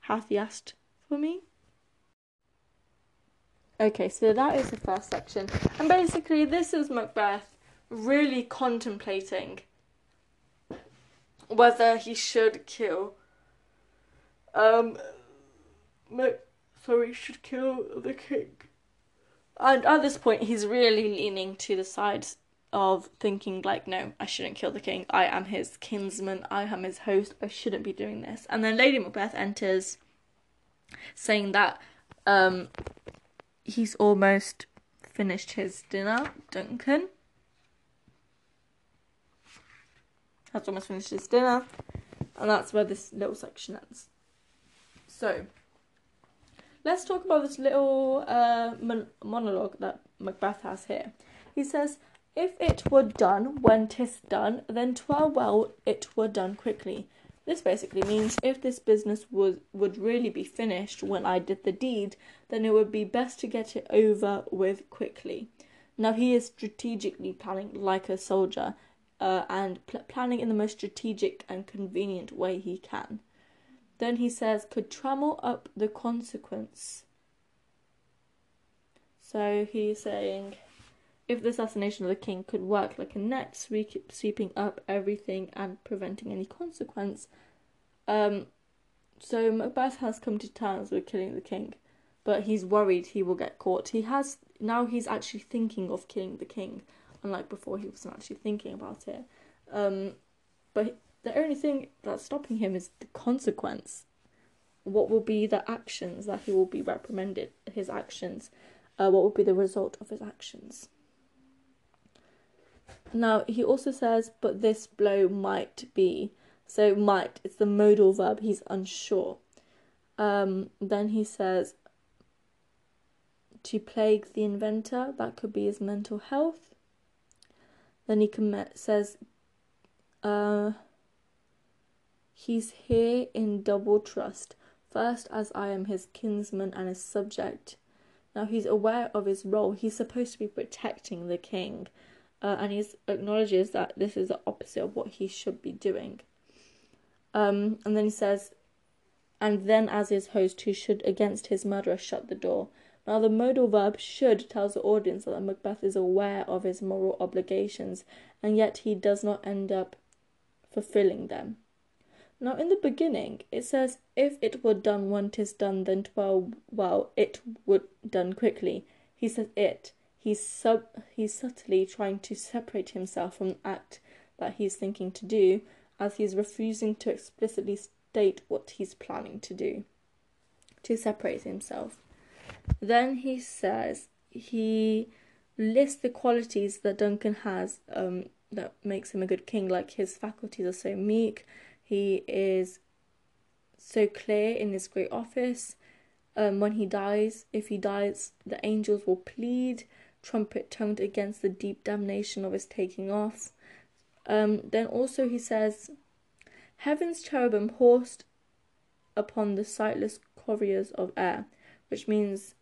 Hath he asked for me? Okay, so that is the first section. And basically, this is Macbeth really contemplating whether he should kill. Um. Mac- Sorry, should kill the king. And at this point, he's really leaning to the side of thinking, like, no, I shouldn't kill the king. I am his kinsman. I am his host. I shouldn't be doing this. And then Lady Macbeth enters, saying that um, he's almost finished his dinner. Duncan has almost finished his dinner, and that's where this little section ends. So, let's talk about this little uh, mon- monologue that Macbeth has here. He says, If it were done when 'tis done, then 'twere well it were done quickly. This basically means if this business would would really be finished when I did the deed, then it would be best to get it over with quickly. Now he is strategically planning like a soldier, uh, and pl- planning in the most strategic and convenient way he can. Then he says, could trammel up the consequence. So he's saying if the assassination of the king could work like a net, sweeping up everything and preventing any consequence. Um, so Macbeth has come to terms with killing the king, but he's worried he will get caught. He has now he's actually thinking of killing the king, unlike before he wasn't actually thinking about it. Um, but the only thing that's stopping him is the consequence. What will be the actions that he will be reprimanded? His actions. Uh, what will be the result of his actions? Now, he also says, but this blow might be. So, might, it's the modal verb, he's unsure. Um, then he says, to plague the inventor, that could be his mental health. Then he com- says, uh, he's here in double trust. First, as I am his kinsman and his subject. Now, he's aware of his role. He's supposed to be protecting the king uh, and he acknowledges that this is the opposite of what he should be doing. Um, and then he says, and then as his host, who should against his murderer shut the door. Now, the modal verb should tells the audience that Macbeth is aware of his moral obligations, and yet he does not end up fulfilling them. Now, in the beginning, it says, If it were done when 'tis done, then 'twere well, it would done quickly. He says it he's sub he's subtly trying to separate himself from the act that he's thinking to do as he's refusing to explicitly state what he's planning to do to separate himself then he says he lists the qualities that duncan has um, that makes him a good king. Like his faculties are so meek, he is so clear in his great office. Um, when he dies, if he dies, the angels will plead, trumpet tongued against the deep damnation of his taking off. Um, then also he says, Heaven's cherubim horsed upon the sightless couriers of air, which means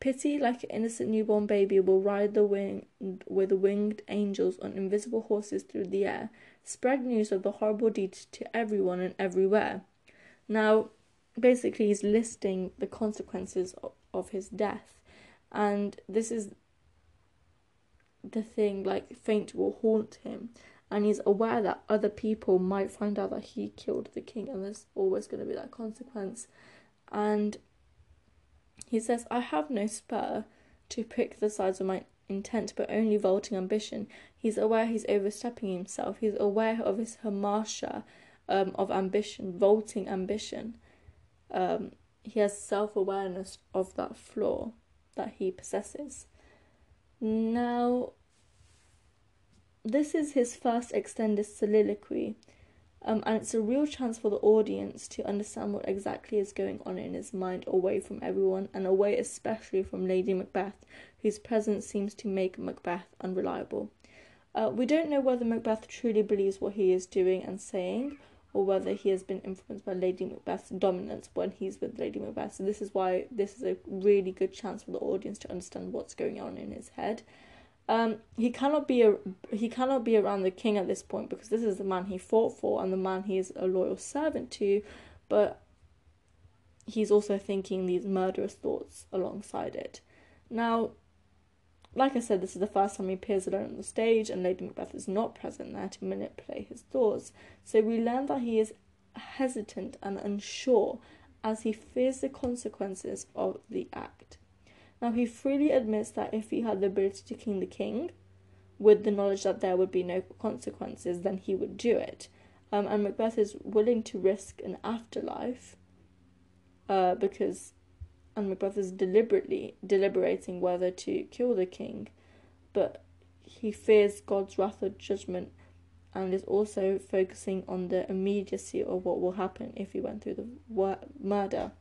pity like an innocent newborn baby will ride the wing with winged angels on invisible horses through the air, spread news of the horrible deed to everyone and everywhere. Now, basically, he's listing the consequences of, his death, and this is the thing like fate will haunt him and he's aware that other people might find out that he killed the king and there's always going to be that consequence and he says i have no spur to pick the sides of my intent but only vaulting ambition. He's aware he's overstepping himself. He's aware of his hamartia um, of ambition vaulting ambition. Um, he has self-awareness of that flaw that he possesses. Now this is his first extended soliloquy, um, and it's a real chance for the audience to understand what exactly is going on in his mind away from everyone, and away especially from Lady Macbeth, whose presence seems to make Macbeth unreliable. Uh, we don't know whether Macbeth truly believes what he is doing and saying, or whether he has been influenced by Lady Macbeth's dominance when he's with Lady Macbeth. So this is why this is a really good chance for the audience to understand what's going on in his head. Um, he cannot be a he cannot be around the king at this point because this is the man he fought for and the man he is a loyal servant to, but he's also thinking these murderous thoughts alongside it. Now, like I said, this is the first time he appears alone on the stage, and Lady Macbeth is not present there to manipulate his thoughts. So we learn that he is hesitant and unsure as he fears the consequences of the act. Now, he freely admits that if he had the ability to king the king, with the knowledge that there would be no consequences, then he would do it. Um, and Macbeth is willing to risk an afterlife uh, because, and Macbeth is deliberately deliberating whether to kill the king, but he fears God's wrath or judgment and is also focusing on the immediacy of what will happen if he went through the murder.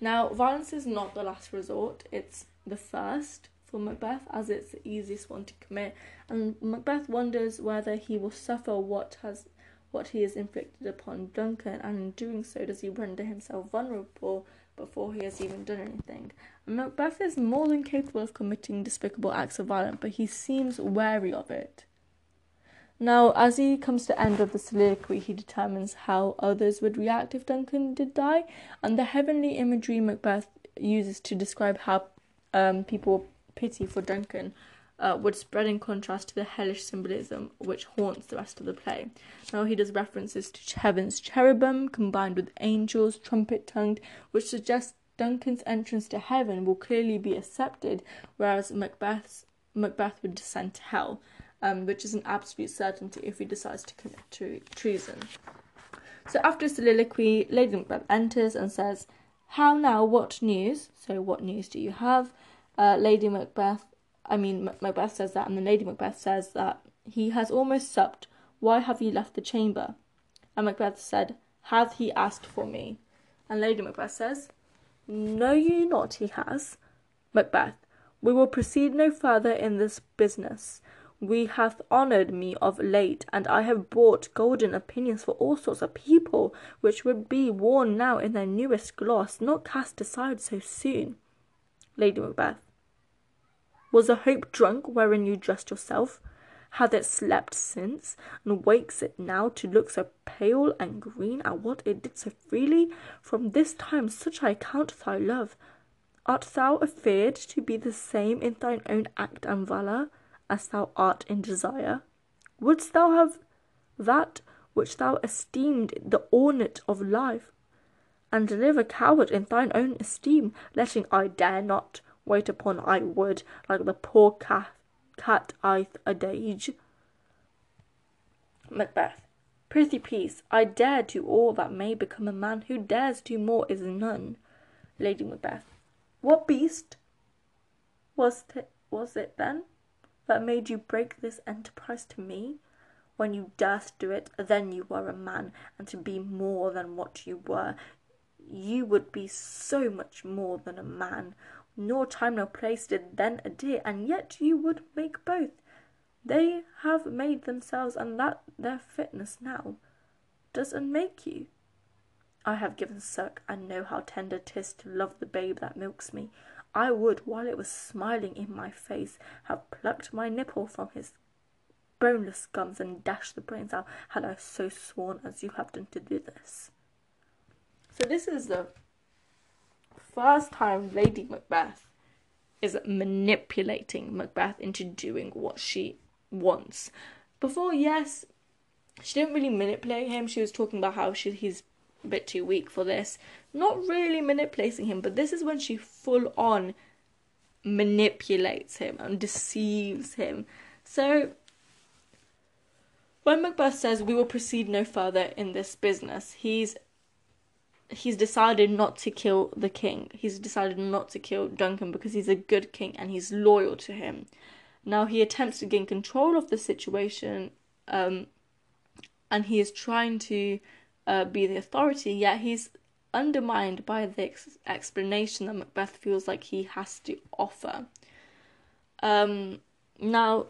Now, violence is not the last resort, it's the first for Macbeth as it's the easiest one to commit. And Macbeth wonders whether he will suffer what has what he has inflicted upon Duncan, and in doing so does he render himself vulnerable before he has even done anything. And Macbeth is more than capable of committing despicable acts of violence, but he seems wary of it. Now, as he comes to the end of the soliloquy, he determines how others would react if Duncan did die, and the heavenly imagery Macbeth uses to describe how um, people pity for Duncan uh, would spread in contrast to the hellish symbolism which haunts the rest of the play. Now, he does references to heaven's cherubim combined with angels, trumpet tongued, which suggests Duncan's entrance to heaven will clearly be accepted, whereas Macbeth's Macbeth would descend to hell um, which is an absolute certainty if he decides to commit tre- treason. So after a soliloquy, Lady Macbeth enters and says, How now, what news? So, what news do you have? Uh, Lady Macbeth, I mean, Macbeth says that, and then Lady Macbeth says that he has almost supped. Why have you left the chamber? And Macbeth said, Hath he asked for me? And Lady Macbeth says, Know you not he has? Macbeth, we will proceed no further in this business we hath honoured me of late, and I have bought golden opinions for all sorts of people, which would be worn now in their newest gloss, not cast aside so soon. Lady Macbeth. Was a hope drunk wherein you dressed yourself? Hath it slept since, and wakes it now to look so pale and green at what it did so freely? From this time such I count thy love. Art thou afeard to be the same in thine own act and valour? As thou art in desire? Wouldst thou have that which thou esteemed the ornament of life, and live a coward in thine own esteem, letting I dare not wait upon I would, like the poor cat, cat i'th adage? Macbeth. Prithee peace, I dare do all that may become a man who dares do more is none. Lady Macbeth. What beast was, t- was it then? That made you break this enterprise to me? When you durst do it, then you were a man, and to be more than what you were, you would be so much more than a man. Nor time nor place did then adhere, and yet you would make both. They have made themselves, and that their fitness now does unmake you. I have given suck, and know how tender 'tis to love the babe that milks me. I would, while it was smiling in my face, have plucked my nipple from his boneless gums and dashed the brains out, had I so sworn as you have done to do this. So this is the first time Lady Macbeth is manipulating Macbeth into doing what she wants. Before, yes, she didn't really manipulate him. She was talking about how she, he's a bit too weak for this. Not really manipulating him, but this is when she full on manipulates him and deceives him. So when Macbeth says we will proceed no further in this business, he's he's decided not to kill the king. He's decided not to kill Duncan because he's a good king and he's loyal to him. Now he attempts to gain control of the situation, um, and he is trying to uh, be the authority. Yet he's undermined by the ex- explanation that Macbeth feels like he has to offer. Um, now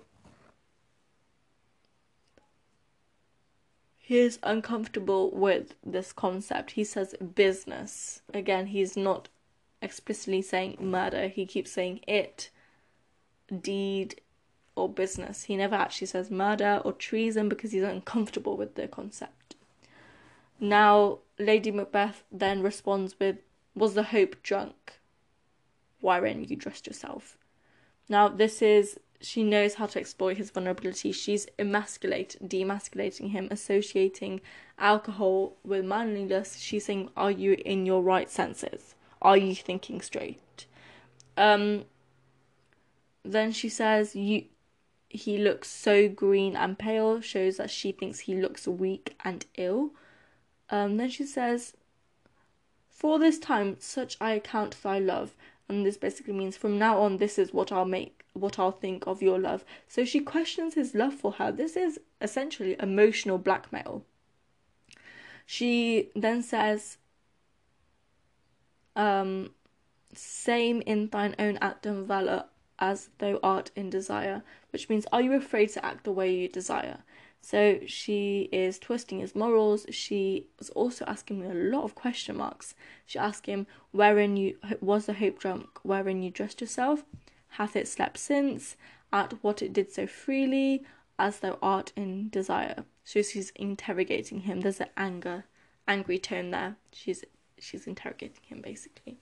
he is uncomfortable with this concept. He says business. Again, he's not explicitly saying murder. He keeps saying it deed or business. He never actually says murder or treason because he's uncomfortable with the concept. Now, Lady Macbeth then responds with, Was the hope drunk? Wherein you dressed yourself. Now, this is, she knows how to exploit his vulnerability. She's emasculating, demasculating him, associating alcohol with manliness. She's saying, Are you in your right senses? Are you thinking straight? Um, then she says, "You." He looks so green and pale, shows that she thinks he looks weak and ill. Um, then she says, "For this time, such I account thy love," and this basically means from now on, this is what I'll make, what I'll think of your love. So she questions his love for her. This is essentially emotional blackmail. She then says, um, "Same in thine own act and valor." as thou art in desire, which means, are you afraid to act the way you desire? So she is twisting his morals. She was also asking me a lot of question marks. She asked him, Wherein you was the hope drunk, wherein you dressed yourself? Hath it slept since? At what it did so freely, as thou art in desire. So she's interrogating him. There's an anger, angry tone there. She's she's interrogating him basically.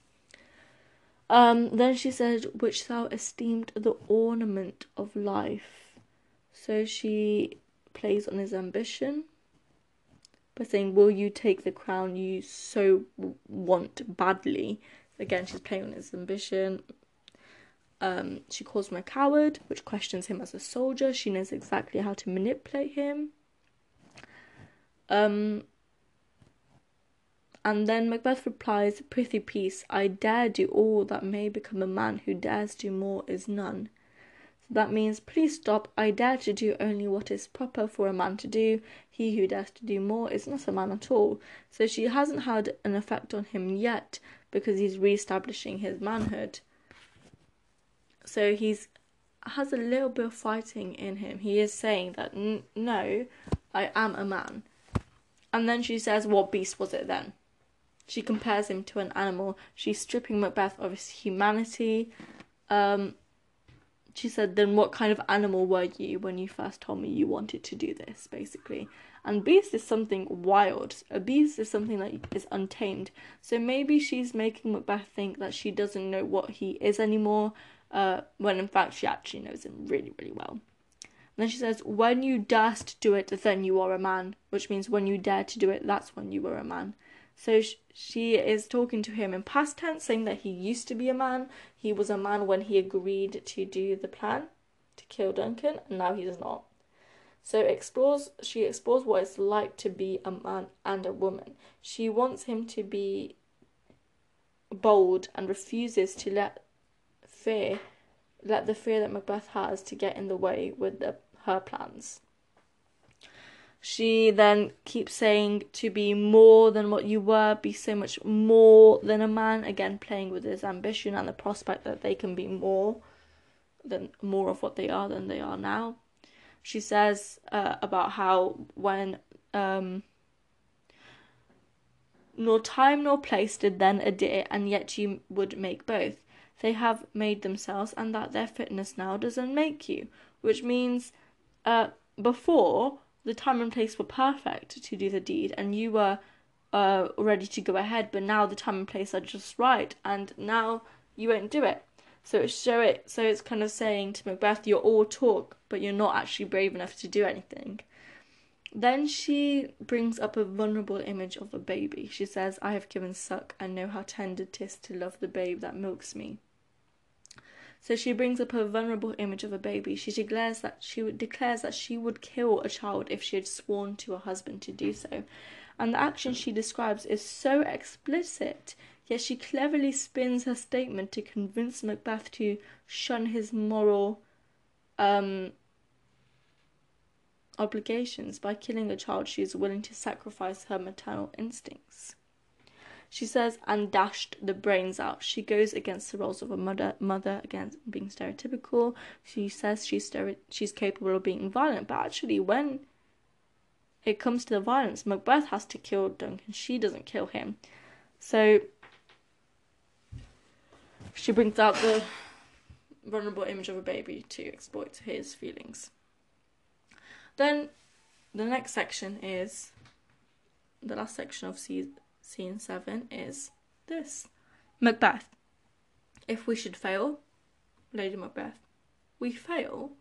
Um, then she said, which thou esteemed the ornament of life. So she plays on his ambition by saying, Will you take the crown you so want badly? Again, she's playing on his ambition. Um, she calls him a coward, which questions him as a soldier. She knows exactly how to manipulate him. Um, and then Macbeth replies, Prithee peace, I dare do all that may become a man who dares do more is none. That means, please stop, I dare to do only what is proper for a man to do. He who dares to do more is not a man at all. So she hasn't had an effect on him yet because he's re establishing his manhood. So he's has a little bit of fighting in him. He is saying that no, I am a man. And then she says, What beast was it then? She compares him to an animal. She's stripping Macbeth of his humanity. Um, she said, Then what kind of animal were you when you first told me you wanted to do this, basically? And beast is something wild. A beast is something that is untamed. So maybe she's making Macbeth think that she doesn't know what he is anymore, uh, when in fact she actually knows him really, really well. And then she says, When you durst do it, then you are a man, which means when you dare to do it, that's when you were a man. So she is talking to him in past tense, saying that he used to be a man. He was a man when he agreed to do the plan to kill Duncan, and now he's not. So explores she explores what it's like to be a man and a woman. She wants him to be bold and refuses to let fear let the fear that Macbeth has to get in the way with the, her plans. She then keeps saying to be more than what you were, be so much more than a man, again playing with his ambition and the prospect that they can be more than more of what they are than they are now. She says uh, about how when um, nor time nor place did then a adhere, and yet you would make both. They have made themselves, and that their fitness now doesn't make you, which means uh, before the time and place were perfect to do the deed, and you were uh, ready to go ahead, but now the time and place are just right, and now you won't do it. So it's show it. So it's kind of saying to Macbeth, "You're all talk, but you're not actually brave enough to do anything." Then she brings up a vulnerable image of a baby. She says, "I have given suck and know how tender 'tis to love the babe that milks me." So she brings up a vulnerable image of a baby. She declares that she would, declares that she would kill a child if she had sworn to her husband to do so. And the action she describes is so explicit, yet she cleverly spins her statement to convince Macbeth to shun his moral um, obligations by killing a child she is willing to sacrifice her maternal instincts. She says, and dashed the brains out. She goes against the roles of a mother, mother against being stereotypical. She says she's stere- she's capable of being violent, but actually, when it comes to the violence, Macbeth has to kill Duncan. She doesn't kill him. So she brings out the vulnerable image of a baby to exploit his feelings. Then the next section is the last section of season scene 7 is this Macbeth. If we should fail, Lady Macbeth, we fail.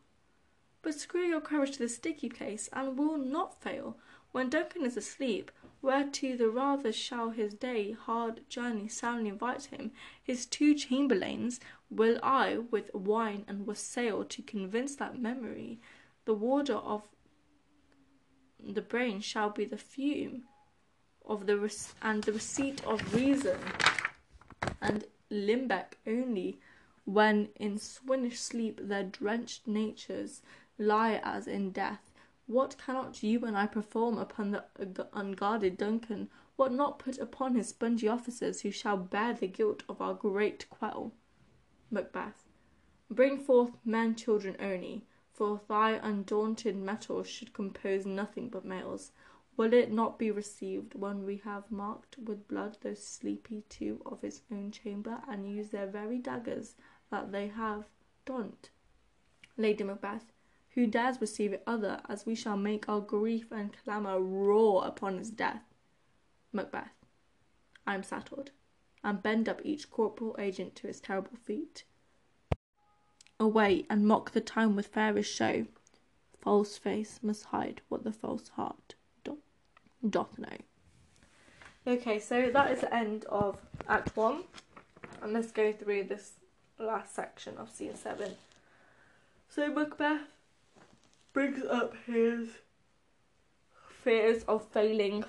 But screw your courage to the sticky place, and will not fail. When Duncan is asleep, where to the rather shall his day hard journey soundly invite him, his two chamberlains will I with wine and wassail to convince that memory, the warder of the brain shall be the fume of the res- and the receipt of reason, and limbeck only when in swinish sleep their drenched natures lie as in death. What cannot you and I perform upon the unguarded Duncan? What not put upon his spongy officers who shall bear the guilt of our great quell? Macbeth. Bring forth men children only, for thy undaunted mettle should compose nothing but males. Will it not be received when we have marked with blood those sleepy two of his own chamber, and use their very daggers that they have donned? Lady Macbeth, who dares receive it other, as we shall make our grief and clamour roar upon his death? Macbeth, I am saddled, and bend up each corporal agent to his terrible feat. Away, and mock the time with fairest show. False face must hide what the false heart doth know. Okay, so that is the end of Act 1. And let's go through this last section of Scene 7. So Macbeth brings up his fears of failing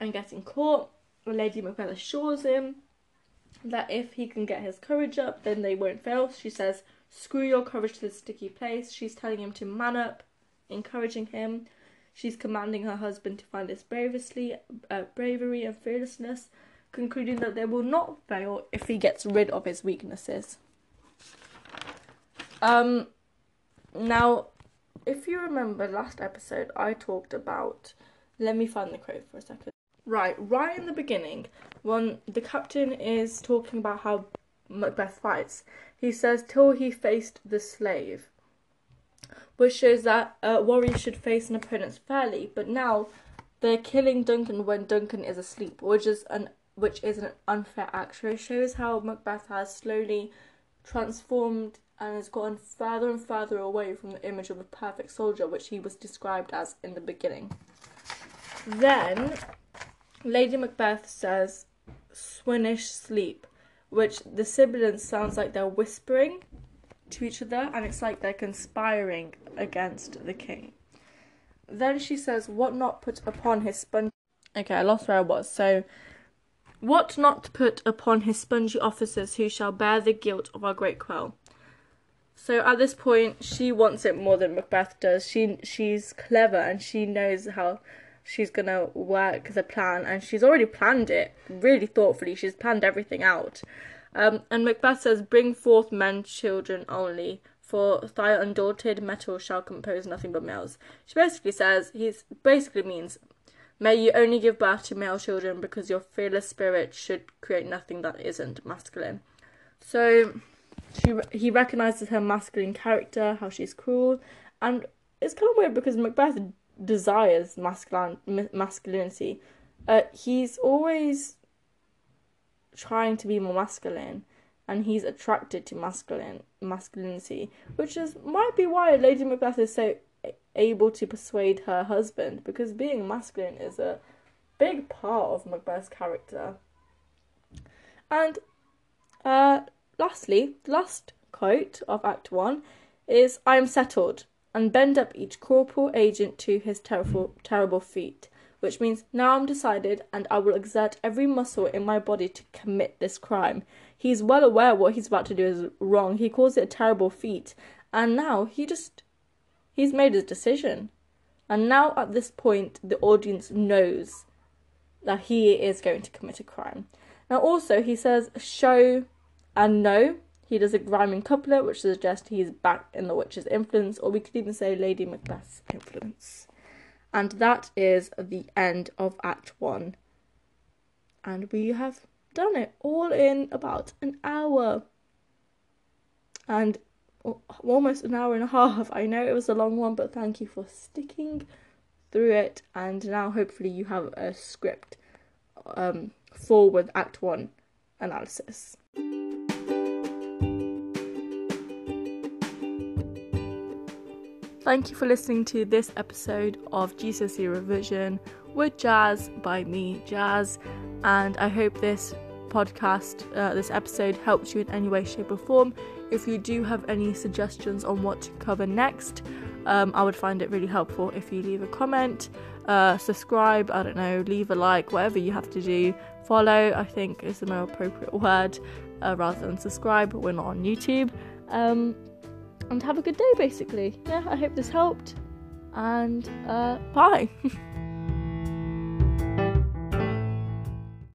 and getting caught. Lady Macbeth assures him that if he can get his courage up, then they won't fail. She says, Screw your courage to the sticky place. She's telling him to man up, encouraging him. She's commanding her husband to find his bravery, uh, bravery and fearlessness, concluding that they will not fail if he gets rid of his weaknesses. Um, now, if you remember last episode, I talked about. Let me find the quote for a second. Right, right in the beginning, when the captain is talking about how Macbeth fights, he says, till he faced the slave which shows that uh, warriors should face an opponent fairly. But now they're killing Duncan when Duncan is asleep, which is an which is an unfair act. So it shows how Macbeth has slowly transformed and has gotten further and further away from the image of a perfect soldier, which he was described as in the beginning. Then Lady Macbeth says, "Swinish sleep," which the sibilants sounds like they're whispering to each other, and it's like they're conspiring against the king. Then she says, What not put upon his spongy. Okay, I lost where I was. So, what not put upon his spongy officers who shall bear the guilt of our great quell? So at this point, she wants it more than Macbeth does. She she's clever and she knows how she's gonna work the plan, and she's already planned it really thoughtfully. She's planned everything out. Um, and Macbeth says, "Bring forth men, children only." For thy undaunted mettle shall compose nothing but males. She basically says he's basically means May you only give birth to male children because your fearless spirit should create nothing that isn't masculine. So she he recognizes her masculine character, how she's cruel, and it's kind of weird because Macbeth desires masculine masculinity. Uh, he's always trying to be more masculine, and he's attracted to masculine masculinity, which is might be why Lady Macbeth is so able to persuade her husband because being masculine is a big part of Macbeth's character. And uh, lastly, the last quote of Act One is "I am settled." and bend up each corporal agent to his terrible, terrible feat, which means now I'm decided and I will exert every muscle in my body to commit this crime. He's well aware what he's about to do is wrong. He calls it a terrible feat, and now he just he's made his decision. And now at this point the audience knows that he is going to commit a crime. Now also he says show and know he does a rhyming couplet which suggests he's back in the witch's influence, or we could even say Lady Macbeth's influence. And that is the end of Act 1. And we have done it all in about an hour. And almost an hour and a half. I know it was a long one, but thank you for sticking through it. And now, hopefully, you have a script um, forward Act 1 analysis. Thank you for listening to this episode of GCSE Revision with Jazz by me, Jazz, and I hope this podcast, uh, this episode helps you in any way, shape, or form. If you do have any suggestions on what to cover next, um, I would find it really helpful if you leave a comment, uh, subscribe, I don't know, leave a like, whatever you have to do. Follow, I think, is the more appropriate word uh, rather than subscribe. We're not on YouTube. Um, and have a good day basically. Yeah, I hope this helped. And uh, bye.